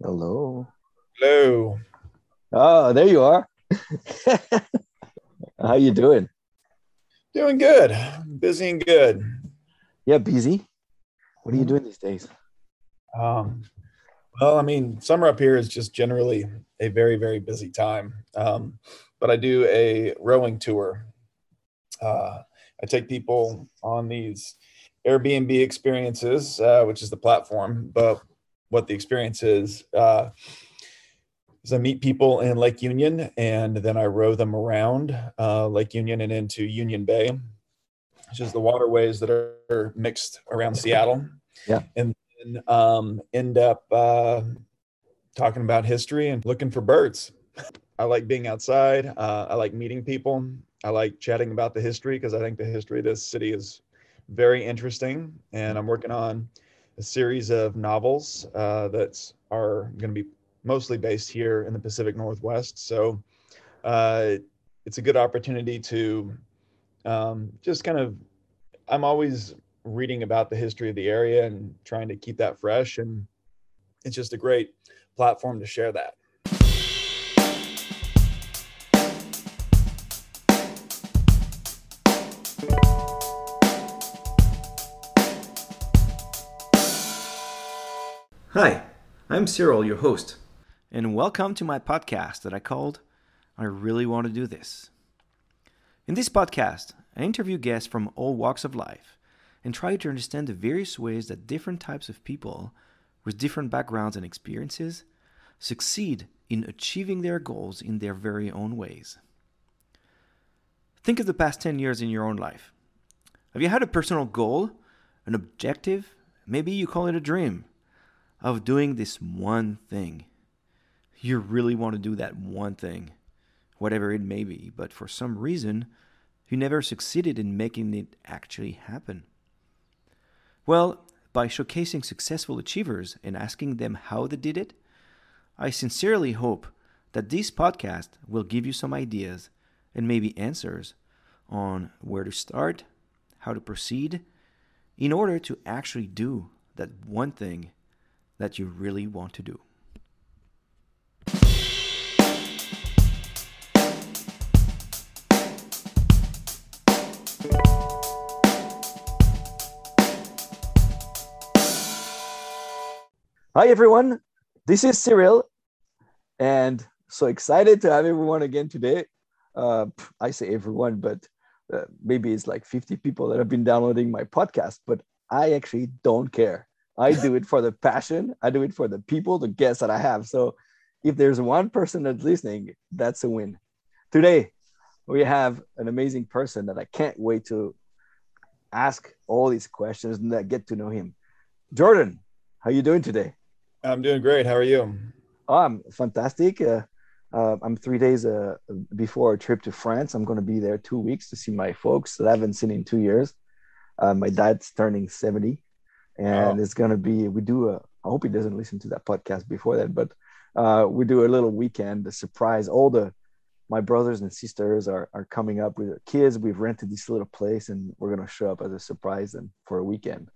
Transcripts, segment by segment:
Hello. Hello. Oh, there you are. How you doing? Doing good. Busy and good. Yeah, busy. What are you doing these days? Um, well, I mean, summer up here is just generally a very, very busy time. Um, but I do a rowing tour. Uh, I take people on these Airbnb experiences, uh, which is the platform, but what the experience is uh, is I meet people in Lake Union and then I row them around uh, Lake Union and into Union Bay, which is the waterways that are mixed around Seattle. Yeah. And then um, end up uh, talking about history and looking for birds. I like being outside. Uh, I like meeting people. I like chatting about the history because I think the history of this city is very interesting. And I'm working on a series of novels uh, that are going to be mostly based here in the Pacific Northwest. So uh, it's a good opportunity to um, just kind of, I'm always reading about the history of the area and trying to keep that fresh. And it's just a great platform to share that. Hi, I'm Cyril, your host, and welcome to my podcast that I called I Really Want to Do This. In this podcast, I interview guests from all walks of life and try to understand the various ways that different types of people with different backgrounds and experiences succeed in achieving their goals in their very own ways. Think of the past 10 years in your own life. Have you had a personal goal, an objective, maybe you call it a dream, of doing this one thing? You really want to do that one thing, whatever it may be, but for some reason, you never succeeded in making it actually happen. Well, by showcasing successful achievers and asking them how they did it, I sincerely hope that this podcast will give you some ideas and maybe answers on where to start, how to proceed, in order to actually do that one thing that you really want to do. Hi, everyone. This is Cyril, and so excited to have everyone again today. Uh, I say everyone, but uh, maybe it's like 50 people that have been downloading my podcast, but I actually don't care. I do it for the passion. I do it for the people, the guests that I have. So if there's one person that's listening, that's a win. Today, we have an amazing person that I can't wait to ask all these questions and get to know him. Jordan, how you doing today? I'm doing great. How are you? Oh, I'm fantastic. Uh, uh, I'm three days uh, before a trip to France. I'm going to be there two weeks to see my folks that I haven't seen in two years. Uh, my dad's turning 70, and oh. it's going to be, we do a, I hope he doesn't listen to that podcast before that, but uh, we do a little weekend, a surprise. All the, my brothers and sisters are, are coming up with their kids. We've rented this little place and we're going to show up as a surprise and for a weekend.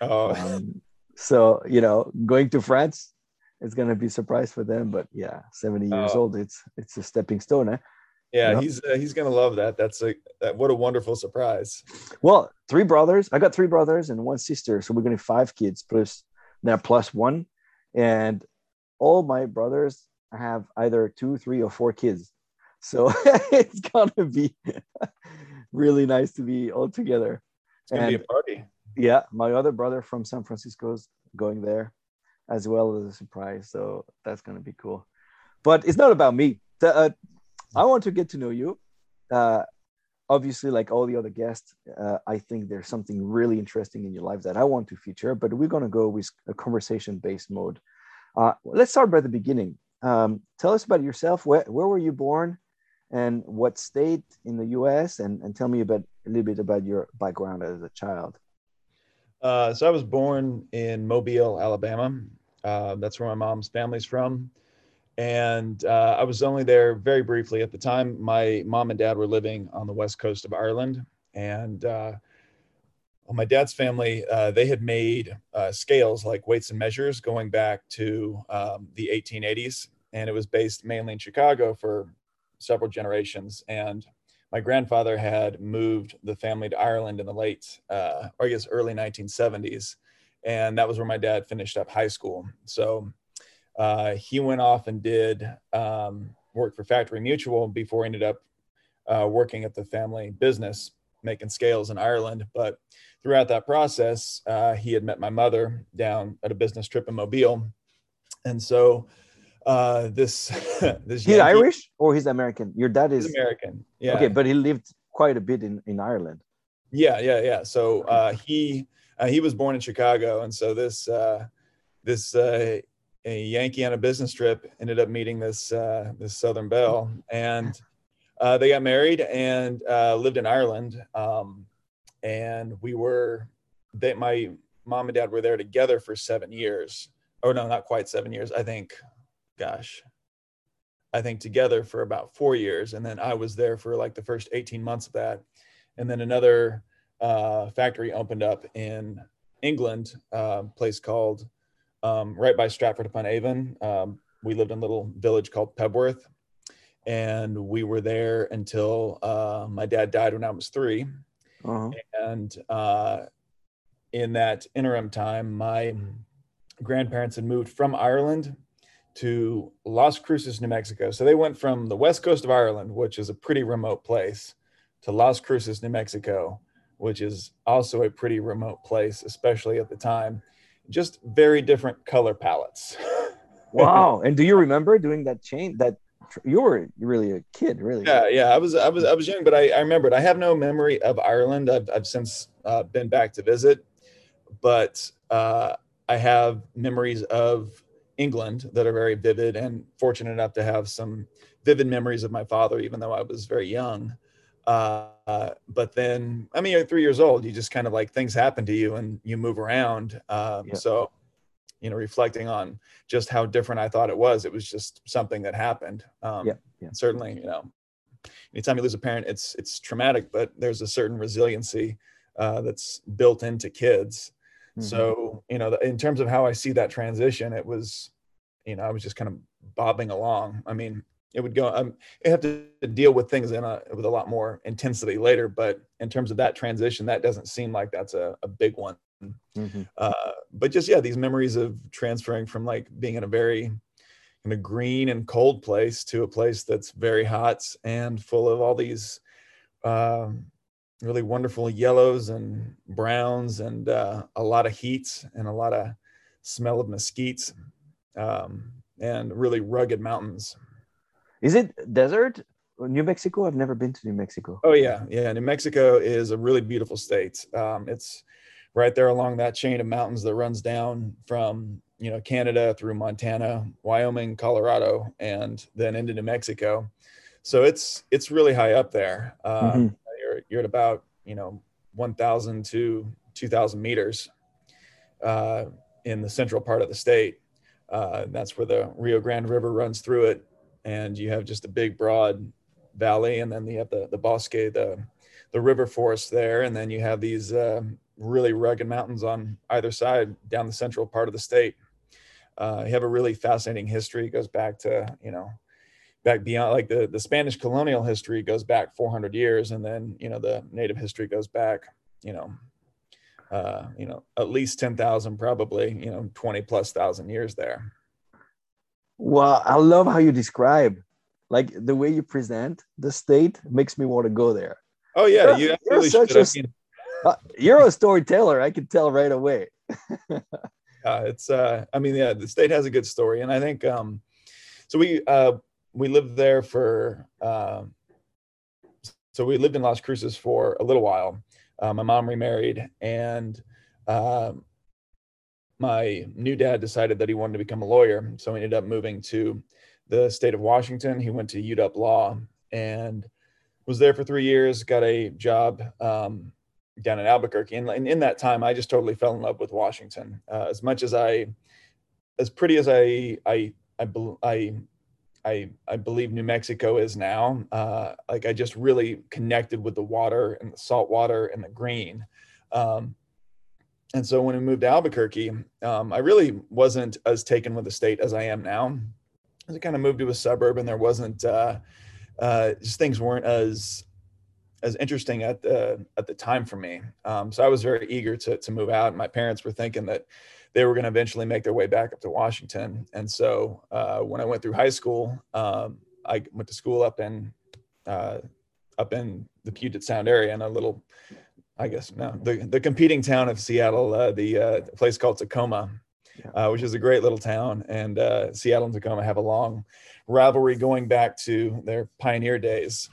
Oh. Um, so, you know, going to France, it's going to be a surprise for them. But yeah, 70 years Oh. old, it's it's a stepping stone. Eh? Yeah, Yep. he's uh, he's gonna love that. That's a that, what a wonderful surprise. Well, three brothers. I got three brothers and one sister. So we're going to have five kids plus now plus one. And all my brothers have either two, three, or four kids. So it's going to be really nice to be all together. It's gonna be a party. Yeah, my other brother from San Francisco is going there as well as a surprise. So that's going to be cool. But it's not about me. The, uh, I want to get to know you. Uh, obviously, like all the other guests, uh, I think there's something really interesting in your life that I want to feature, but we're going to go with a conversation based mode. Uh, let's start by the beginning. Um, tell us about yourself. Where, where were you born and what state in the US? And, and tell me about a little bit about your background as a child. Uh, so I was born in Mobile, Alabama. Uh, that's where my mom's family's from. And uh, I was only there very briefly at the time. My mom and dad were living on the west coast of Ireland. And uh, well, my dad's family, uh, they had made uh, scales like weights and measures going back to um, the 1880s. And it was based mainly in Chicago for several generations. And my grandfather had moved the family to Ireland in the late, uh, or I guess early 1970s. And that was where my dad finished up high school. So uh, he went off and did um, work for Factory Mutual before he ended up uh, working at the family business making scales in Ireland. But throughout that process, uh, he had met my mother down at a business trip in Mobile, and so uh, this this he's Yankee, Irish or he's American. Your dad is American. Yeah. Okay, but he lived quite a bit in in Ireland. Yeah, yeah, yeah. So uh, he uh, he was born in Chicago, and so this uh, this uh, a Yankee on a business trip ended up meeting this uh, this Southern Belle, and uh, they got married and uh, lived in Ireland. Um, and we were, they, my mom and dad were there together for seven years. Oh, no, not quite seven years. I think, gosh, I think together for about four years. And then I was there for like the first 18 months of that. And then another uh, factory opened up in England, uh, place called um, right by Stratford upon Avon. Um, we lived in a little village called Pebworth and we were there until uh, my dad died when I was 3 uh-huh. And uh, in that interim time, my grandparents had moved from Ireland to Las Cruces, New Mexico. So they went from the west coast of Ireland, which is a pretty remote place, to Las Cruces, New Mexico, which is also a pretty remote place, especially at the time. Just very different color palettes. wow! And do you remember doing that change, that you were really a kid, really. Yeah, yeah. I was, I was, I was young, but I, I remembered. I have no memory of Ireland. I've, I've since uh, been back to visit, but uh, I have memories of England that are very vivid, and fortunate enough to have some vivid memories of my father, even though I was very young. Uh, but then, I mean, you're three years old. You just kind of like things happen to you, and you move around. Um, yeah. So you know, reflecting on just how different I thought it was. It was just something that happened. Um, yeah, yeah. Certainly, you know, anytime you lose a parent, it's it's traumatic, but there's a certain resiliency uh, that's built into kids. Mm-hmm. So, you know, in terms of how I see that transition, it was, you know, I was just kind of bobbing along. I mean, it would go. Um, I have to deal with things in a with a lot more intensity later, but in terms of that transition, that doesn't seem like that's a, a big one Mm-hmm. Uh, but just yeah, these memories of transferring from like being in a very in a green and cold place to a place that's very hot and full of all these uh, really wonderful yellows and browns and uh, a lot of heat and a lot of smell of mesquites um, and really rugged mountains. Is it desert? New Mexico? I've never been to New Mexico. Oh yeah, yeah. New Mexico is a really beautiful state. Um, it's right there along that chain of mountains that runs down from you know Canada through Montana, Wyoming, Colorado, and then into New Mexico. So it's it's really high up there. Um, mm-hmm. you're you're at about you know 1,000 to 2,000 meters uh, in the central part of the state. Uh, that's where the Rio Grande River runs through it, and you have just a big broad valley, and then you have the the bosque, the the river forest there, and then you have these uh, really rugged mountains on either side down the central part of the state. Uh, you have a really fascinating history. It goes back to, you know, back beyond like the, the Spanish colonial history goes back 400 years. And then, you know, the native history goes back, you know, uh, you know, at least 10,000, probably, you know, 20 plus thousand years there. Well, I love how you describe like the way you present the state makes me want to go there. Oh yeah, you're, you you're such a, uh, you're a storyteller. I can tell right away. uh, it's, uh, I mean, yeah, the state has a good story, and I think, um, so we uh, we lived there for, um, so we lived in Las Cruces for a little while. Uh, my mom remarried, and uh, my new dad decided that he wanted to become a lawyer, so he ended up moving to the state of Washington. He went to UW Law and was there for three years. Got a job um, down in Albuquerque. And, and, in that time, I just totally fell in love with Washington. Uh, as much as I, as pretty as I, I, I, I, I, I believe New Mexico is now, uh, like I just really connected with the water and the salt water and the green. Um, and so when we moved to Albuquerque, um, I really wasn't as taken with the state as I am now. I kind of moved to a suburb, and there wasn't uh, uh, just things weren't as as interesting at the at the time for me. Um, so I was very eager to to move out. And my parents were thinking that they were going to eventually make their way back up to Washington. And so uh, when I went through high school, um, I went to school up in uh, up in the Puget Sound area in a little, I guess no, the the competing town of Seattle, uh, the uh, place called Tacoma. Uh, which is a great little town, and uh, Seattle and Tacoma have a long rivalry going back to their pioneer days.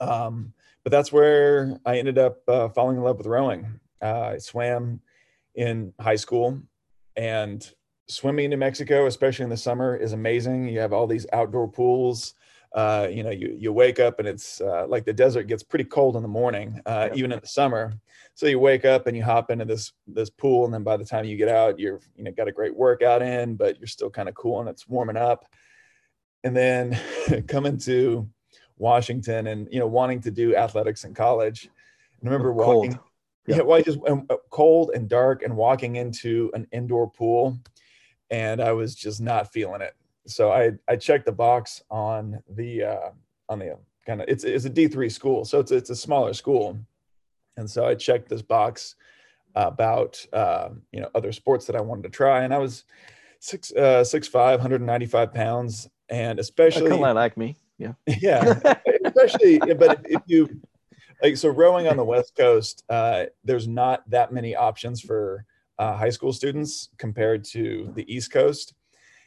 Um, but that's where I ended up uh, falling in love with rowing. Uh, I swam in high school, and swimming in New Mexico, especially in the summer, is amazing. You have all these outdoor pools. Uh, you know, you you wake up and it's uh, like the desert gets pretty cold in the morning, uh, yeah. even in the summer. So you wake up and you hop into this this pool, and then by the time you get out, you're you know got a great workout in, but you're still kind of cool and it's warming up. And then coming to Washington and you know wanting to do athletics in college. I remember cold. walking, yeah, yeah well, just um, uh, cold and dark, and walking into an indoor pool, and I was just not feeling it. So I I checked the box on the uh, on the kind of it's it's a D three school, so it's it's a smaller school, and so I checked this box about uh, you know other sports that I wanted to try, and I was six uh, six five, 195 pounds, and especially kind of like me yeah. Yeah especially but if you like so rowing on the west coast uh, there's not that many options for uh, high school students compared to the east coast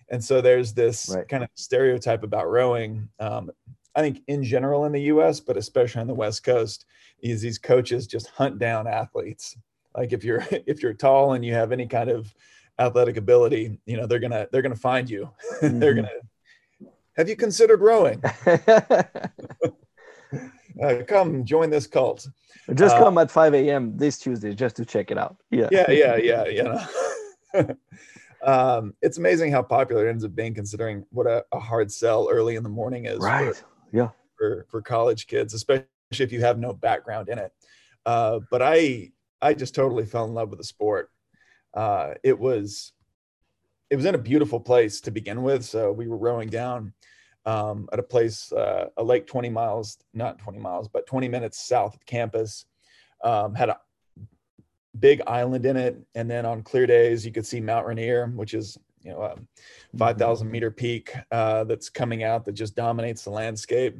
and so there's this right. kind of stereotype about rowing um, i think in general in the us but especially on the west coast is these coaches just hunt down athletes like if you're if you're tall and you have any kind of athletic ability you know they're gonna they're gonna find you mm-hmm. they're gonna have you considered rowing? uh, come join this cult. Just uh, come at 5 a.m. this Tuesday just to check it out. Yeah. Yeah, yeah, yeah, yeah. Um, it's amazing how popular it ends up being considering what a, a hard sell early in the morning is. Right. For, yeah. For, for college kids, especially if you have no background in it. Uh, but I, I just totally fell in love with the sport. Uh, it was it was in a beautiful place to begin with. So we were rowing down um, at a place, uh, a lake 20 miles, not 20 miles, but 20 minutes south of campus. Um, had a big island in it. And then on clear days, you could see Mount Rainier, which is, you know, a 5,000 meter peak uh, that's coming out that just dominates the landscape.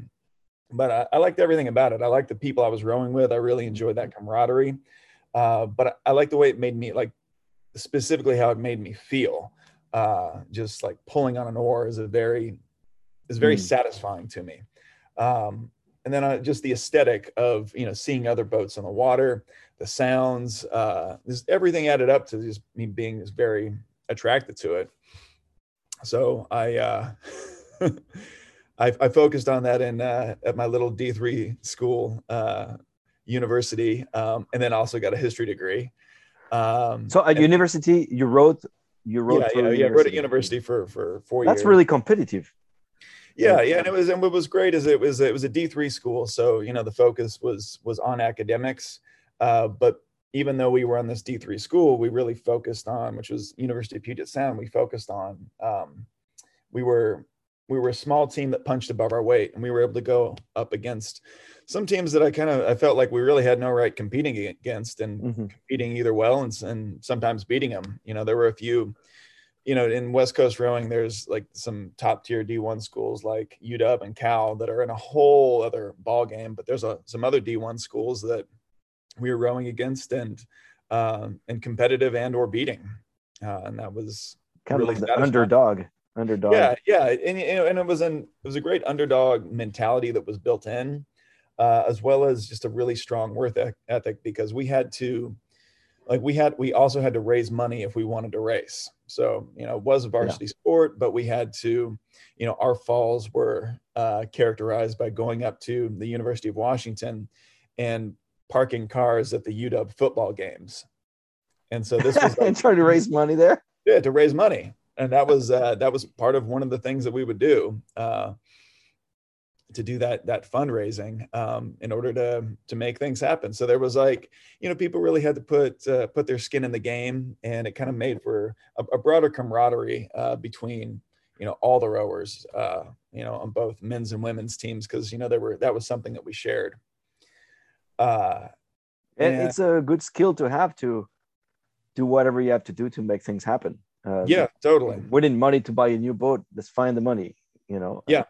But I, I liked everything about it. I liked the people I was rowing with. I really enjoyed that camaraderie. Uh, but I, I like the way it made me, like specifically how it made me feel uh, just like pulling on an oar is a very is very mm. satisfying to me. Um, and then uh, just the aesthetic of you know seeing other boats on the water, the sounds, uh, this everything added up to just me being just very attracted to it. So I uh, I, I, focused on that in uh, at my little D three school uh, university, um, and then also got a history degree. Um, so at university, you wrote you wrote yeah, yeah, yeah, I wrote at university for for four That's years. That's really competitive. Yeah, yeah, and it was and what was great is it was it was a D three school, so you know the focus was was on academics, uh, but even though we were on this D three school, we really focused on which was University of Puget Sound. We focused on um, we were we were a small team that punched above our weight, and we were able to go up against some teams that I kind of I felt like we really had no right competing against and mm-hmm. competing either well and and sometimes beating them. You know, there were a few, you know, in West Coast rowing, there's like some top tier D1 schools like UW and Cal that are in a whole other ball game. But there's a, some other D1 schools that we were rowing against and um, and competitive and or beating, uh, and that was kind really of the underdog underdog. Yeah, yeah, and, and it was an it was a great underdog mentality that was built in uh, as well as just a really strong work ethic because we had to like we had we also had to raise money if we wanted to race so you know it was a varsity yeah. sport but we had to you know our falls were uh, characterized by going up to the university of washington and parking cars at the uw football games and so this was like, trying to raise money there yeah to raise money and that was uh, that was part of one of the things that we would do uh, to do that that fundraising um, in order to to make things happen. So there was like you know people really had to put uh, put their skin in the game, and it kind of made for a, a broader camaraderie uh, between you know all the rowers uh, you know on both men's and women's teams because you know there were that was something that we shared. Uh, and, and it's a good skill to have to do whatever you have to do to make things happen. Uh, yeah, totally. Winning money to buy a new boat, let's find the money. You know. Yeah.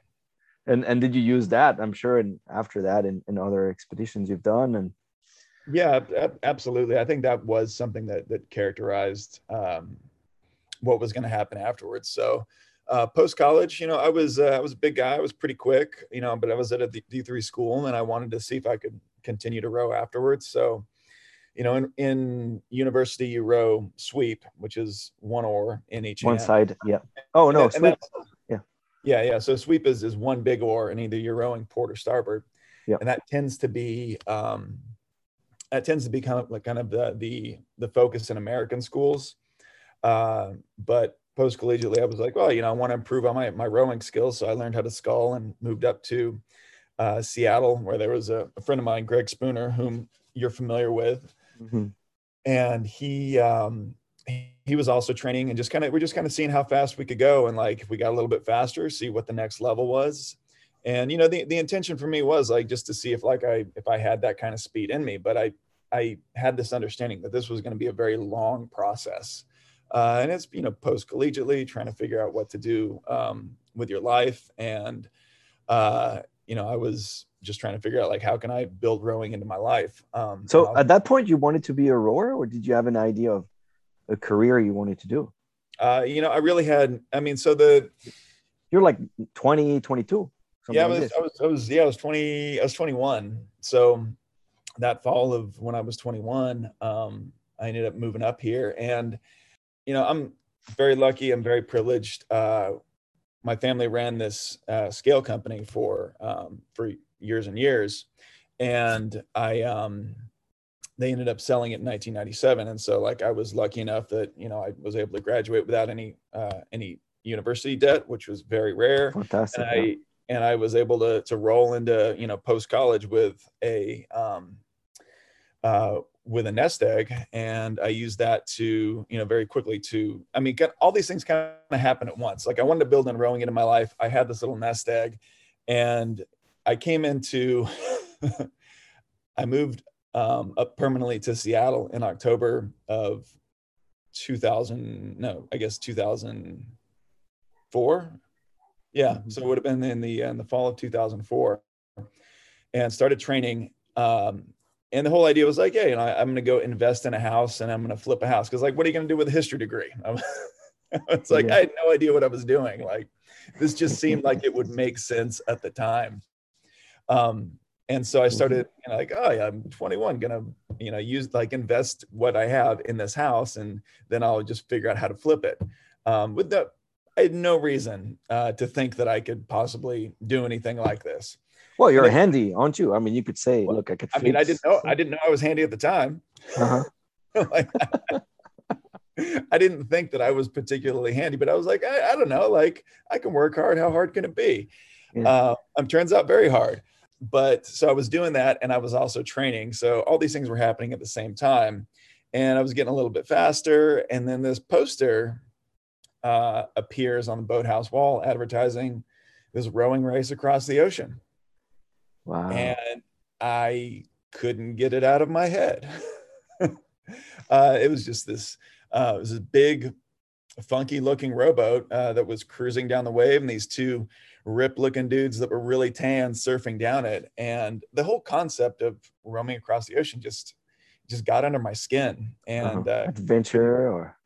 And and did you use that? I'm sure, and after that, in, in other expeditions you've done, and yeah, absolutely. I think that was something that that characterized um, what was going to happen afterwards. So, uh, post college, you know, I was uh, I was a big guy. I was pretty quick, you know, but I was at a D three school, and I wanted to see if I could continue to row afterwards. So, you know, in, in university, you row sweep, which is one oar in each one hand. side. Yeah. Oh no, and, sweep. And yeah. Yeah, yeah. So sweep is is one big oar, and either you're rowing port or starboard. Yeah. And that tends to be um, that tends to be kind of like kind of the the the focus in American schools. Uh, but post collegiately, I was like, well, you know, I want to improve on my my rowing skills, so I learned how to scull and moved up to uh, Seattle, where there was a, a, friend of mine, Greg Spooner, whom you're familiar with, mm-hmm. and he um, he was also training and just kind of we're just kind of seeing how fast we could go, and like if we got a little bit faster, see what the next level was, and you know the the intention for me was like just to see if like I if I had that kind of speed in me, but I I had this understanding that this was going to be a very long process. Uh, and it's you know post collegiately trying to figure out what to do um, with your life and uh, you know, I was just trying to figure out like how can I build rowing into my life. Um, so at that point, you wanted to be a rower, or did you have an idea of a career you wanted to do? Uh, you know, I really had. I mean, so the you're like 20, 22. Yeah, I was, I was, I was, yeah, I was 20, I was 21. So that fall of when I was 21, um, I ended up moving up here and, you know, I'm very lucky. I'm very privileged. Uh, my family ran this uh, scale company for um, for years and years, and I um, they ended up selling it in 1997. And so, like, I was lucky enough that you know I was able to graduate without any uh, any university debt, which was very rare. Fantastic. And I and I was able to to roll into you know post college with a um, uh, with a nest egg and i used that to you know very quickly to i mean all these things kind of happen at once. Like i wanted to build and rowing into my life. I had this little nest egg and i came into i moved um, up permanently to seattle in october of 2000 no i guess 2004 yeah mm-hmm. so it would have been in the in the fall of 2004 and started training um, and the whole idea was like, yeah, you know, I, am going to go invest in a house and I'm going to flip a house. Cause like, what are you going to do with a history degree? it's like, yeah. I had no idea what I was doing. Like, this just seemed like it would make sense at the time. Um, and so I mm-hmm. started you know, like, oh yeah, I'm 21, gonna, you know, use like invest what I have in this house, and then I'll just figure out how to flip it. Um, with the, I had no reason uh, to think that I could possibly do anything like this. Well, you're handy, aren't you? I mean, you could say, well, "Look, I could." I mean, I didn't know. I didn't know I was handy at the time. Uh-huh. like, I didn't think that I was particularly handy, but I was like, I, I don't know. Like, I can work hard. How hard can it be? Yeah. Uh, um, turns out very hard. But so I was doing that, and I was also training. So all these things were happening at the same time, and I was getting a little bit faster. And then this poster uh, appears on the boathouse wall, advertising this rowing race across the ocean. Wow. And I couldn't get it out of my head. uh, it was just this, uh, it was a big, funky looking rowboat uh, that was cruising down the wave, and these two rip looking dudes that were really tan surfing down it. And the whole concept of roaming across the ocean just, just got under my skin. And uh-huh. uh, adventure or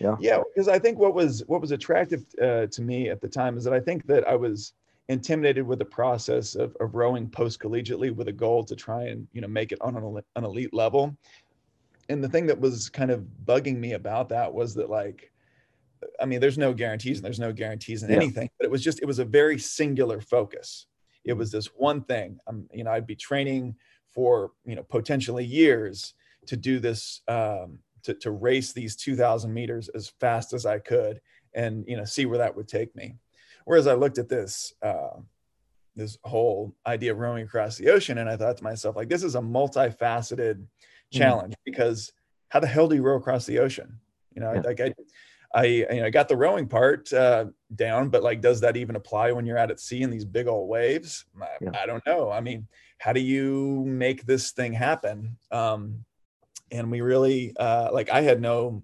yeah, yeah, because I think what was what was attractive uh, to me at the time is that I think that I was intimidated with the process of, of rowing post collegiately with a goal to try and you know make it on an, an elite level. And the thing that was kind of bugging me about that was that like i mean there's no guarantees and there's no guarantees in yeah. anything but it was just it was a very singular focus. It was this one thing um, you know i'd be training for you know potentially years to do this um, to, to race these 2000 meters as fast as i could and you know see where that would take me Whereas I looked at this uh, this whole idea of rowing across the ocean. And I thought to myself, like, this is a multifaceted mm. challenge mm. because how the hell do you row across the ocean? You know, yeah. like I, I, you know, I got the rowing part uh, down, but like, does that even apply when you're out at sea in these big old waves? I, yeah. I don't know. I mean, how do you make this thing happen? Um, and we really, uh, like, I had no,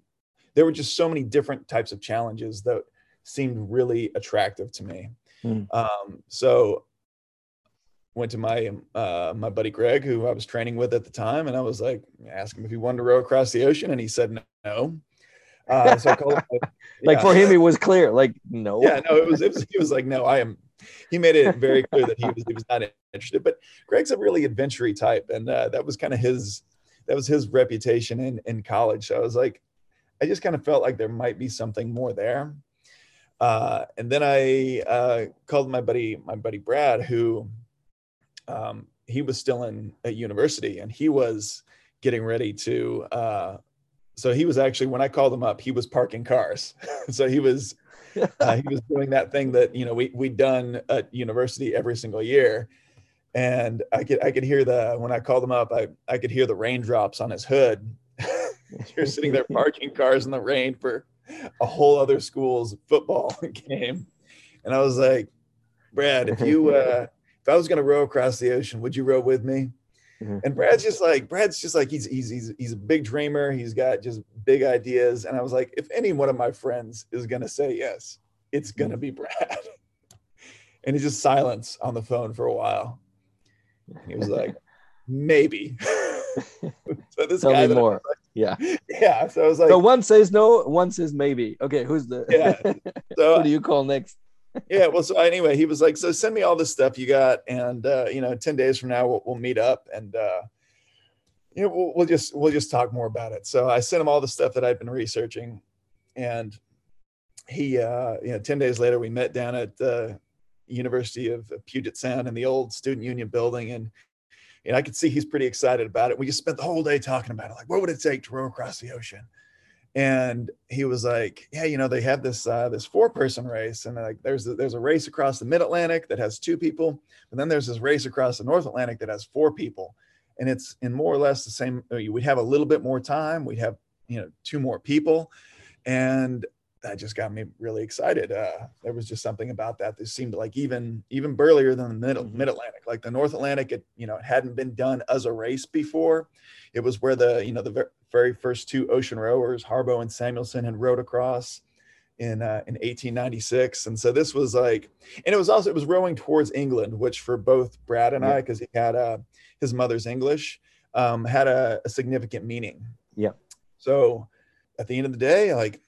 there were just so many different types of challenges that seemed really attractive to me. Mm. Um, so went to my uh, my buddy Greg, who I was training with at the time, and I was like, ask him if he wanted to row across the ocean, and he said no. Uh, so I called him, like for him, it was clear, like no. Yeah, no, it was, it was. He was like, no, I am. He made it very clear that he was he was not interested. But Greg's a really adventurous type, and uh, that was kind of his that was his reputation in in college. So I was like, I just kind of felt like there might be something more there. Uh, and then I uh, called my buddy my buddy Brad, who um, he was still in at university and he was getting ready to uh, so he was actually when i called him up he was parking cars. So he was uh, he was doing that thing that you know we we'd done at university every single year. And i could i could hear the when i called him up i i could hear the raindrops on his hood. You're sitting there parking cars in the rain for a whole other school's football game and i was like brad if you uh if I was going to row across the ocean, would you row with me? Mm-hmm. And Brad's just like, Brad's just like, he's, he's, he's, he's a big dreamer. He's got just big ideas. And I was like, if any one of my friends is going to say yes, it's going to be Brad. and he just silence on the phone for a while. And he was like, maybe. So this Tell guy me more. Like, yeah. Yeah. So I was like, so one says no, one says maybe. Okay. Who's the, yeah. So, who do you call next? yeah. Well, so anyway, he was like, so send me all the stuff you got. And, uh, you know, 10 days from now, we'll, we'll meet up and, uh, you know, we'll, we'll just, we'll just talk more about it. So I sent him all the stuff that I'd been researching and he, uh, you know, 10 days later, we met down at the University of Puget Sound in the old student union building. And, and I could see he's pretty excited about it. We just spent the whole day talking about it. Like, what would it take to row across the ocean? and he was like, "Yeah, you know, they have this uh, this four person race, and like there's a, there's a race across the Mid Atlantic that has two people, and then there's this race across the North Atlantic that has four people, and it's in more or less the same. We'd have a little bit more time. We'd have you know two more people, and that just got me really excited. Uh, there was just something about that that seemed like even even burlier than the mid mm-hmm. Atlantic. Like the North Atlantic, it you know it hadn't been done as a race before. It was where the you know the very first two ocean rowers, Harbo and Samuelsen, had rowed across in uh, in 1896, and so this was like, and it was also it was rowing towards England, which for both Brad and. I, because he had uh, his mother's English, um, had a, a significant meaning. Yeah. So at the end of the day, like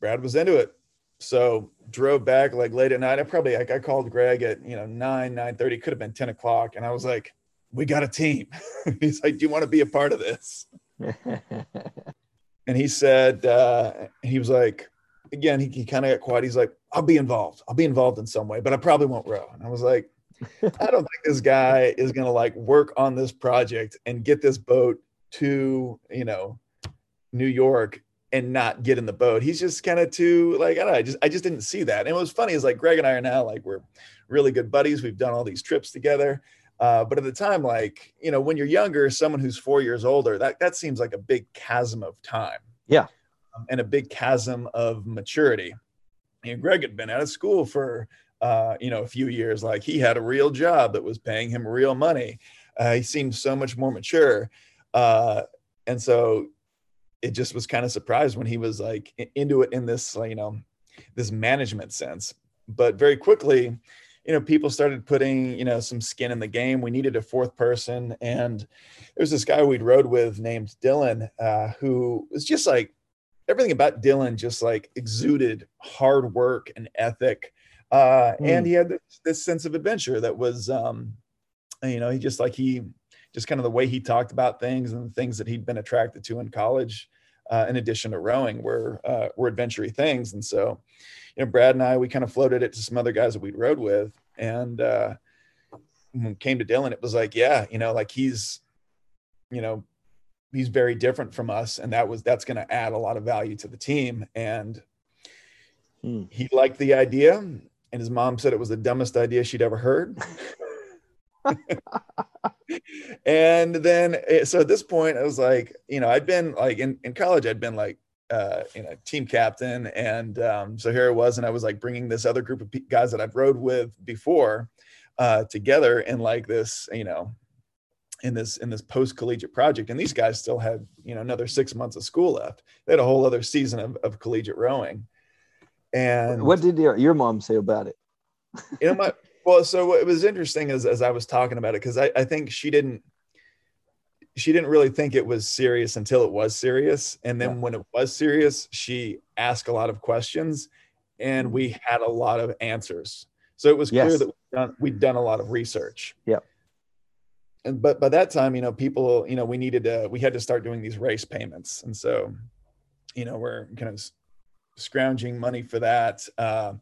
Brad was into it. So drove back like late at night. I probably like I called Greg at you know nine nine thirty. Could have been ten o'clock, and I was like, "We got a team." He's like, "Do you want to be a part of this?" and he said, uh, he was like, again, he, he kind of got quiet. He's like, "I'll be involved. I'll be involved in some way, but I probably won't row." And I was like, "I don't think this guy is gonna like work on this project and get this boat to you know New York and not get in the boat. He's just kind of too like I don't know. I just I just didn't see that. And what was funny is like Greg and I are now like we're really good buddies. We've done all these trips together. Uh, but at the time, like you know, when you're younger, someone who's four years older, that that seems like a big chasm of time. Yeah, um, and a big chasm of maturity. And Greg had been out of school for uh, you know a few years. Like he had a real job that was paying him real money. Uh, he seemed so much more mature. Uh, and so it just was kind of surprised when he was like into it in this you know this management sense but very quickly you know people started putting you know some skin in the game we needed a fourth person and there was this guy we'd rode with named dylan uh, who was just like everything about dylan just like exuded hard work and ethic uh, mm. and he had this, this, sense of adventure that was um, you know he just like he just kind of the way he talked about things and the things that he'd been attracted to in college, uh, in addition to rowing, were uh, were adventure things. And so, you know, Brad and I, we kind of floated it to some other guys that we'd rode with, and uh, when came to Dylan, it was like, yeah, you know, like he's, you know, he's very different from us, and that was that's going to add a lot of value to the team. And hmm. he liked the idea, and his mom said it was the dumbest idea she'd ever heard. and then eh, so at this point i was like you know i'd been like in, in college i'd been like uh, you know, team captain. And um, so here I was, and I was like bringing this other group of guys that I've rode with before uh, together in like this, you know, in this in this post collegiate project. And these guys still had, you know, another six months of school left. They had a whole other season of, of collegiate rowing. And what did your, your mom say about it? you know, my well, so what was interesting is as I was talking about it, because I, I think she didn't she didn't really think it was serious until it was serious. And then yeah. when it was serious, she asked a lot of questions and mm-hmm. we had a lot of answers. So it was clear yes. that we'd done, we'd done, a lot of research. Yeah. And but by that time, you know, people, you know, we needed to, we had to start doing these race payments. And so, you know, we're kind of scrounging money for that. Uh,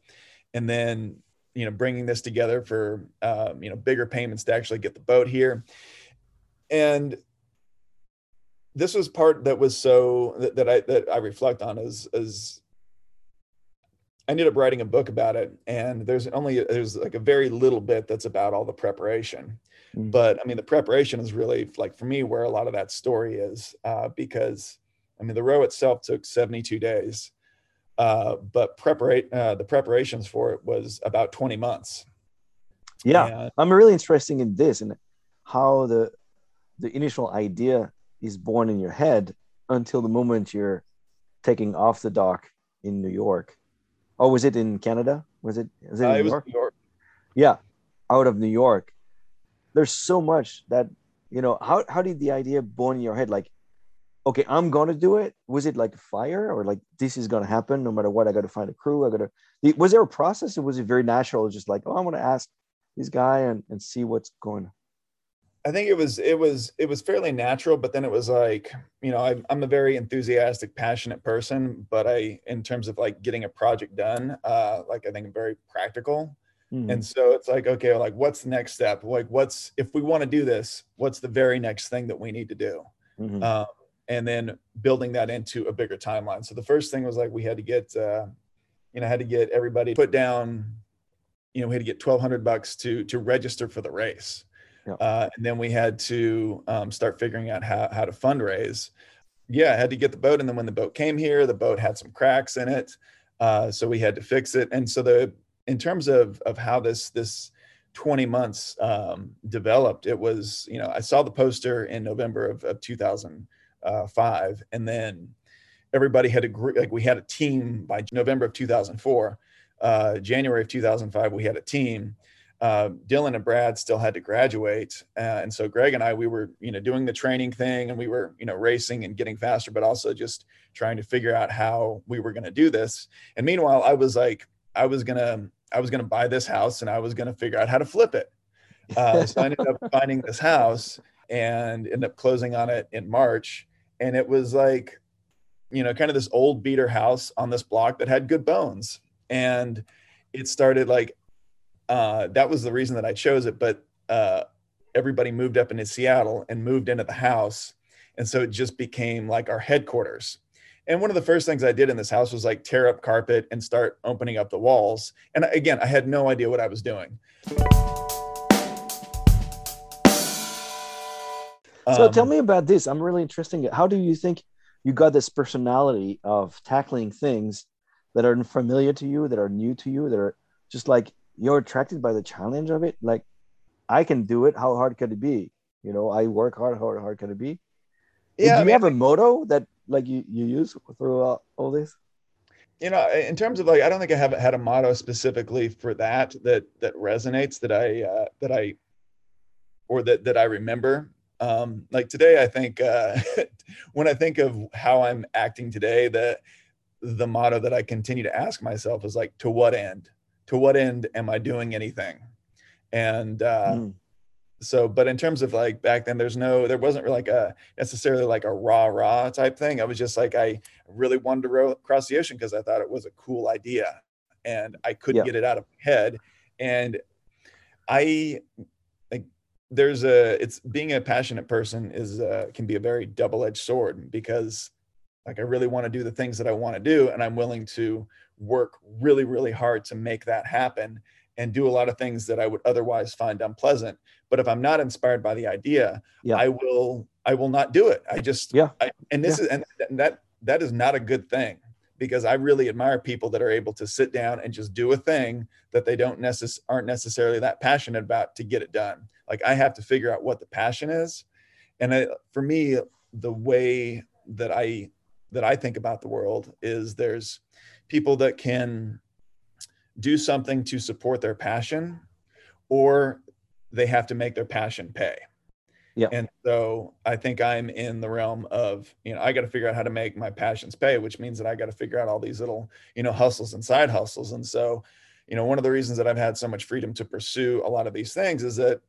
and then, you know, bringing this together for, um, you know, bigger payments to actually get the boat here. And this was part that was so that, that I that I reflect on as as I ended up writing a book about it, and there's only there's like a very little bit that's about all the preparation, mm. but I mean the preparation is really like for me where a lot of that story is uh, because I mean the row itself took 72 days, uh, but preparate uh, the preparations for it was about 20 months. Yeah, and, I'm really interested in this and how the the initial idea is born in your head until the moment you're taking off the dock in New York. Oh, was it in Canada? Was it? Was it uh, New, it York? New York? Yeah, out of New York. There's so much that you know. How how did the idea born in your head? Like, okay, I'm gonna do it. Was it like fire or like this is gonna happen no matter what? I got to find a crew. I got to. Was there a process or was it very natural? Just like, oh, I'm gonna ask this guy and and see what's going. On? I think it was it was it was fairly natural, but then it was like you know I'm I'm a very enthusiastic, passionate person, but I in terms of like getting a project done, uh, like I think I'm very practical, mm-hmm. and so it's like okay, like what's the next step? Like what's if we want to do this, what's the very next thing that we need to do? Mm-hmm. Um, and then building that into a bigger timeline. So the first thing was like we had to get uh, you know had to get everybody put down, you know we had to get twelve hundred bucks to to register for the race yeah. Uh, and then we had to um, start figuring out how, how to fundraise. Yeah, I had to get the boat. And then when the boat came here, the boat had some cracks in it. Uh, so we had to fix it. And so the in terms of of how this this 20 months um, developed, it was, you know, I saw the poster in November of, of 2005. And then everybody had a group. like we had a team by November of 2004. Uh, January of 2005, we had a team uh, Dylan and Brad still had to graduate, uh, and so Greg and I we were you know doing the training thing, and we were you know racing and getting faster, but also just trying to figure out how we were going to do this. And meanwhile, I was like, I was gonna I was gonna buy this house, and I was gonna figure out how to flip it. Uh, so I ended up finding this house and ended up closing on it in March, and it was like, you know, kind of this old beater house on this block that had good bones, and it started like uh, that was the reason that I chose it. But uh, everybody moved up into Seattle and moved into the house. And so it just became like our headquarters. And one of the first things I did in this house was like tear up carpet and start opening up the walls. And again, I had no idea what I was doing. So um, tell me about this. I'm really interested. How do you think you got this personality of tackling things that are familiar to you, that are new to you, that are just like you're attracted by the challenge of it? Like i can do it. How hard could it be? You know i work hard. How hard can it be? Yeah do you mean, have a motto that like you, you use throughout all this? You know in terms of like i don't think i have had a motto specifically for that that that resonates that i uh, that i or that that i remember um like today i think uh when i think of how i'm acting today that the motto that i continue to ask myself is like to what end to what end am I doing anything? And uh, mm. so, but in terms of like back then, there's no, there wasn't really like a necessarily like a rah rah type thing. I was just like, I really wanted to row across the ocean because I thought it was a cool idea and I couldn't yeah. get it out of my head. And I, there's a, it's being a passionate person is, uh, can be a very double edged sword because like I really want to do the things that I want to do and I'm willing to work really really hard to make that happen and do a lot of things that I would otherwise find unpleasant. But if I'm not inspired by the idea, Yeah. I will I will not do it. I just Yeah. I, and this is and that that is not a good thing because I really admire people that are able to sit down and just do a thing that they don't necess- aren't necessarily that passionate about to get it done. Like I have to figure out what the passion is, and I, for me, the way that I that I think about the world is there's people that can do something to support their passion, or they have to make their passion pay. Yeah. And so I think I'm in the realm of, you know, I got to figure out how to make my passions pay, which means that I got to figure out all these little, you know, hustles and side hustles. And so, you know, one of the reasons that I've had so much freedom to pursue a lot of these things is that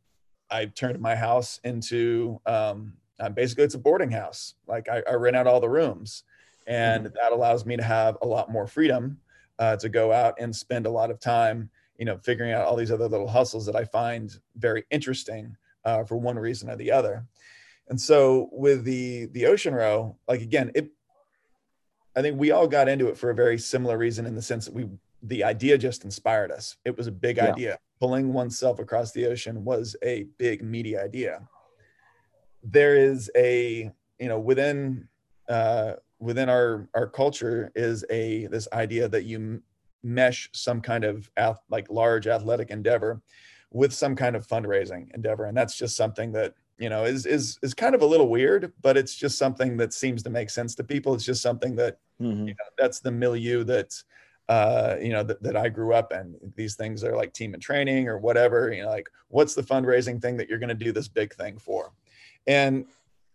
I turned my house into um, uh, basically it's a boarding house. Like I, I rent out all the rooms, and that allows me to have a lot more freedom uh, to go out and spend a lot of time, you know, figuring out all these other little hustles that I find very interesting uh, for one reason or the other. And so with the the ocean row, like again, it I think we all got into it for a very similar reason in the sense that we the idea just inspired us. It was a big Yeah. idea. Pulling oneself across the ocean was a big meaty idea. There is a, you know, within uh within our our culture is a this idea that you mesh some kind of ath- like large athletic endeavor with some kind of fundraising endeavor. And that's just something that you know is is is kind of a little weird but it's just something that seems to make sense to people. It's just something that Mhm. you know, that's the milieu that uh you know that, that i grew up in. These things are like team and training or whatever you know like what's the fundraising thing that you're going to do this big thing for? And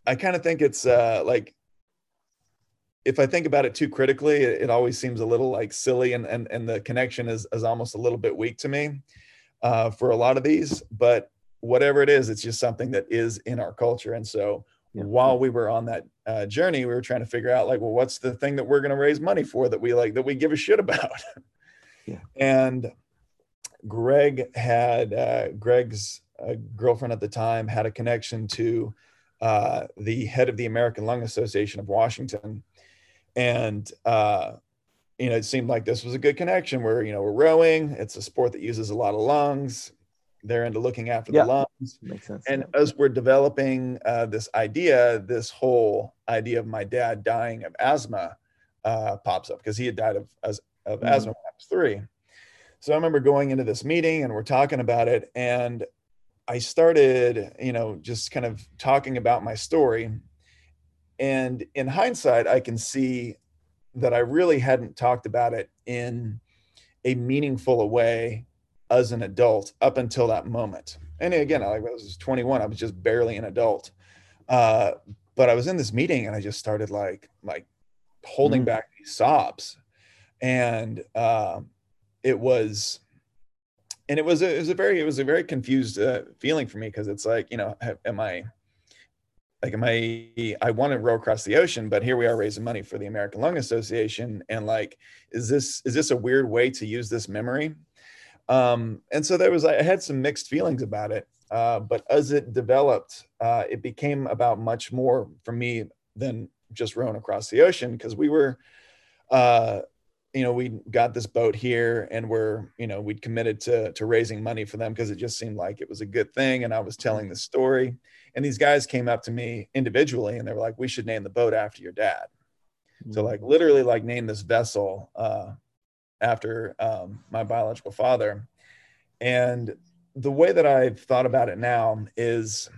i kind of think it's uh like if i think about it too critically it, it always seems a little like silly and and, and the connection is, is almost a little bit weak to me uh, for a lot of these but whatever it is it's just something that is in our culture and so Yeah. while we were on that uh, journey we were trying to figure out like well what's the thing that we're going to raise money for that we like that we give a shit about Yeah. and greg had uh, greg's uh, girlfriend at the time had a connection to uh, the head of the american lung association of washington and uh, you know it seemed like this was a good connection where you know we're rowing it's a sport that uses a lot of lungs they're into looking after Yeah. the lungs Makes sense. and yeah. as we're developing uh, this idea this whole idea of my dad dying of asthma uh, pops up because he had died of, as, of Mhm. asthma when i was three so i remember going into this meeting and we're talking about it and i started you know just kind of talking about my story and in hindsight i can see that i really hadn't talked about it in a meaningful way as an adult up until that moment. And again I, was 21 i was just barely an adult. Uh, but i was in this meeting and i just started like like holding Mm. back these sobs. And uh, it was and it was a, it was a very it was a very confused uh, feeling for me because it's like you know am i like am i i want to row across the ocean but here we are raising money for the american lung association. And like is this is this a weird way to use this memory? Um and so there was i had some mixed feelings about it uh but as it developed uh it became about much more for me than just rowing across the ocean because we were uh you know we got this boat here and we're you know we'd committed to to raising money for them because it just seemed like it was a good thing and i was telling the story. And these guys came up to me individually and they were like we should name the boat after your dad. So like literally like name this vessel uh after um my biological father. And the way that i've thought about it now is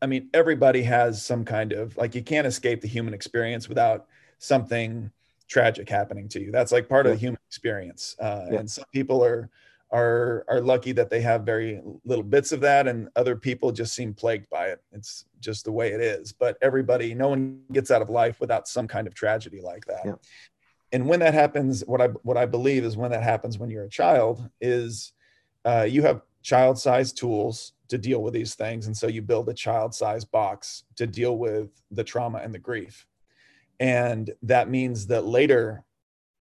i mean everybody has some kind of like you can't escape the human experience without something tragic happening to you. That's like part of the human experience uh, Yeah. and some people are are are lucky that they have very little bits of that and other people just seem plagued by it. It's just the way it is. But everybody no one gets out of life without some kind of tragedy like that. Yeah. and when that happens what i what i believe is when that happens when you're a child is uh, you have child-sized tools to deal with these things. And so you build a child-sized box to deal with the trauma and the grief and that means that later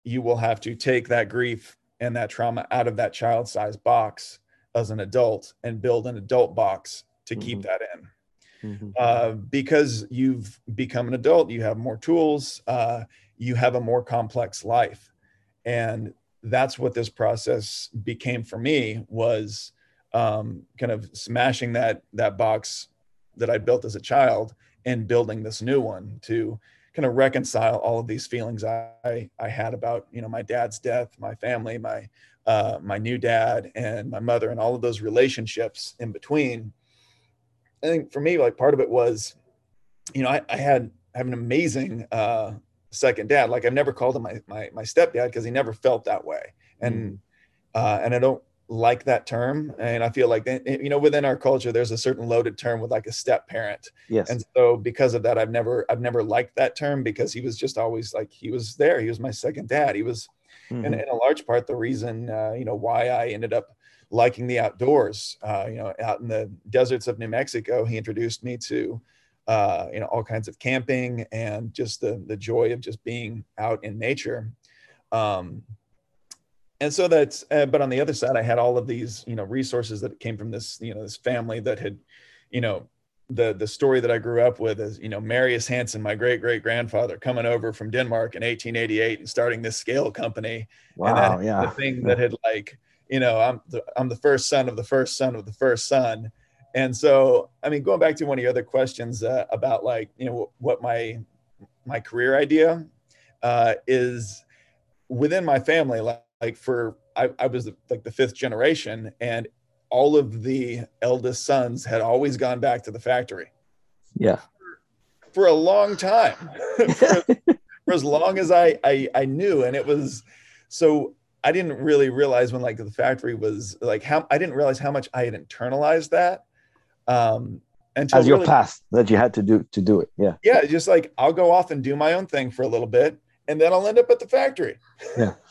you will have to take that grief and that trauma out of that child-sized box as an adult and build an adult box to keep Mhm. that in Mhm. uh, because you've become an adult, you have more tools, uh, you have a more complex life. And that's what this process became for me was um, kind of smashing that that box that I built as a child and building this new one to kind of reconcile all of these feelings I I had about you know my dad's death, my family, my uh, my new dad, and my mother, and all of those relationships in between. I think for me, like part of it was, you know, I, I had I have an amazing uh, second dad. Like I've never called him my my, my stepdad because he never felt that way, and mm. uh, and I don't like that term and i feel like you know within our culture there's a certain loaded term with like a step parent. Yes. And so because of that i've never i've never liked that term because he was just always like he was there. He was my second dad. He was mm-hmm. and in a large part the reason uh, you know why i ended up liking the outdoors. Uh, you know out in the deserts of new mexico he introduced me to uh, you know all kinds of camping and just the the joy of just being out in nature. Um, and so that's uh, but on the other side i had all of these you know resources that came from this you know this family that had you know the the story that i grew up with is you know marius hansen my great great grandfather coming over from denmark in 1888 and starting this scale company. Wow and yeah. the thing that had like you know i'm the, i'm the first son of the first son of the first son. And so i mean going back to one of your other questions uh, about like you know what my my career idea uh, is within my family like like for I, I was like the fifth generation and all of the eldest sons had always gone back to the factory. Yeah. For a long time. For, for, as long as I, I i knew and it was so i didn't really realize when like the factory was like how i didn't realize how much i had internalized that um until as your really, path that you had to do to do it yeah. Yeah just like i'll go off and do my own thing for a little bit and then i'll end up at the factory. Yeah.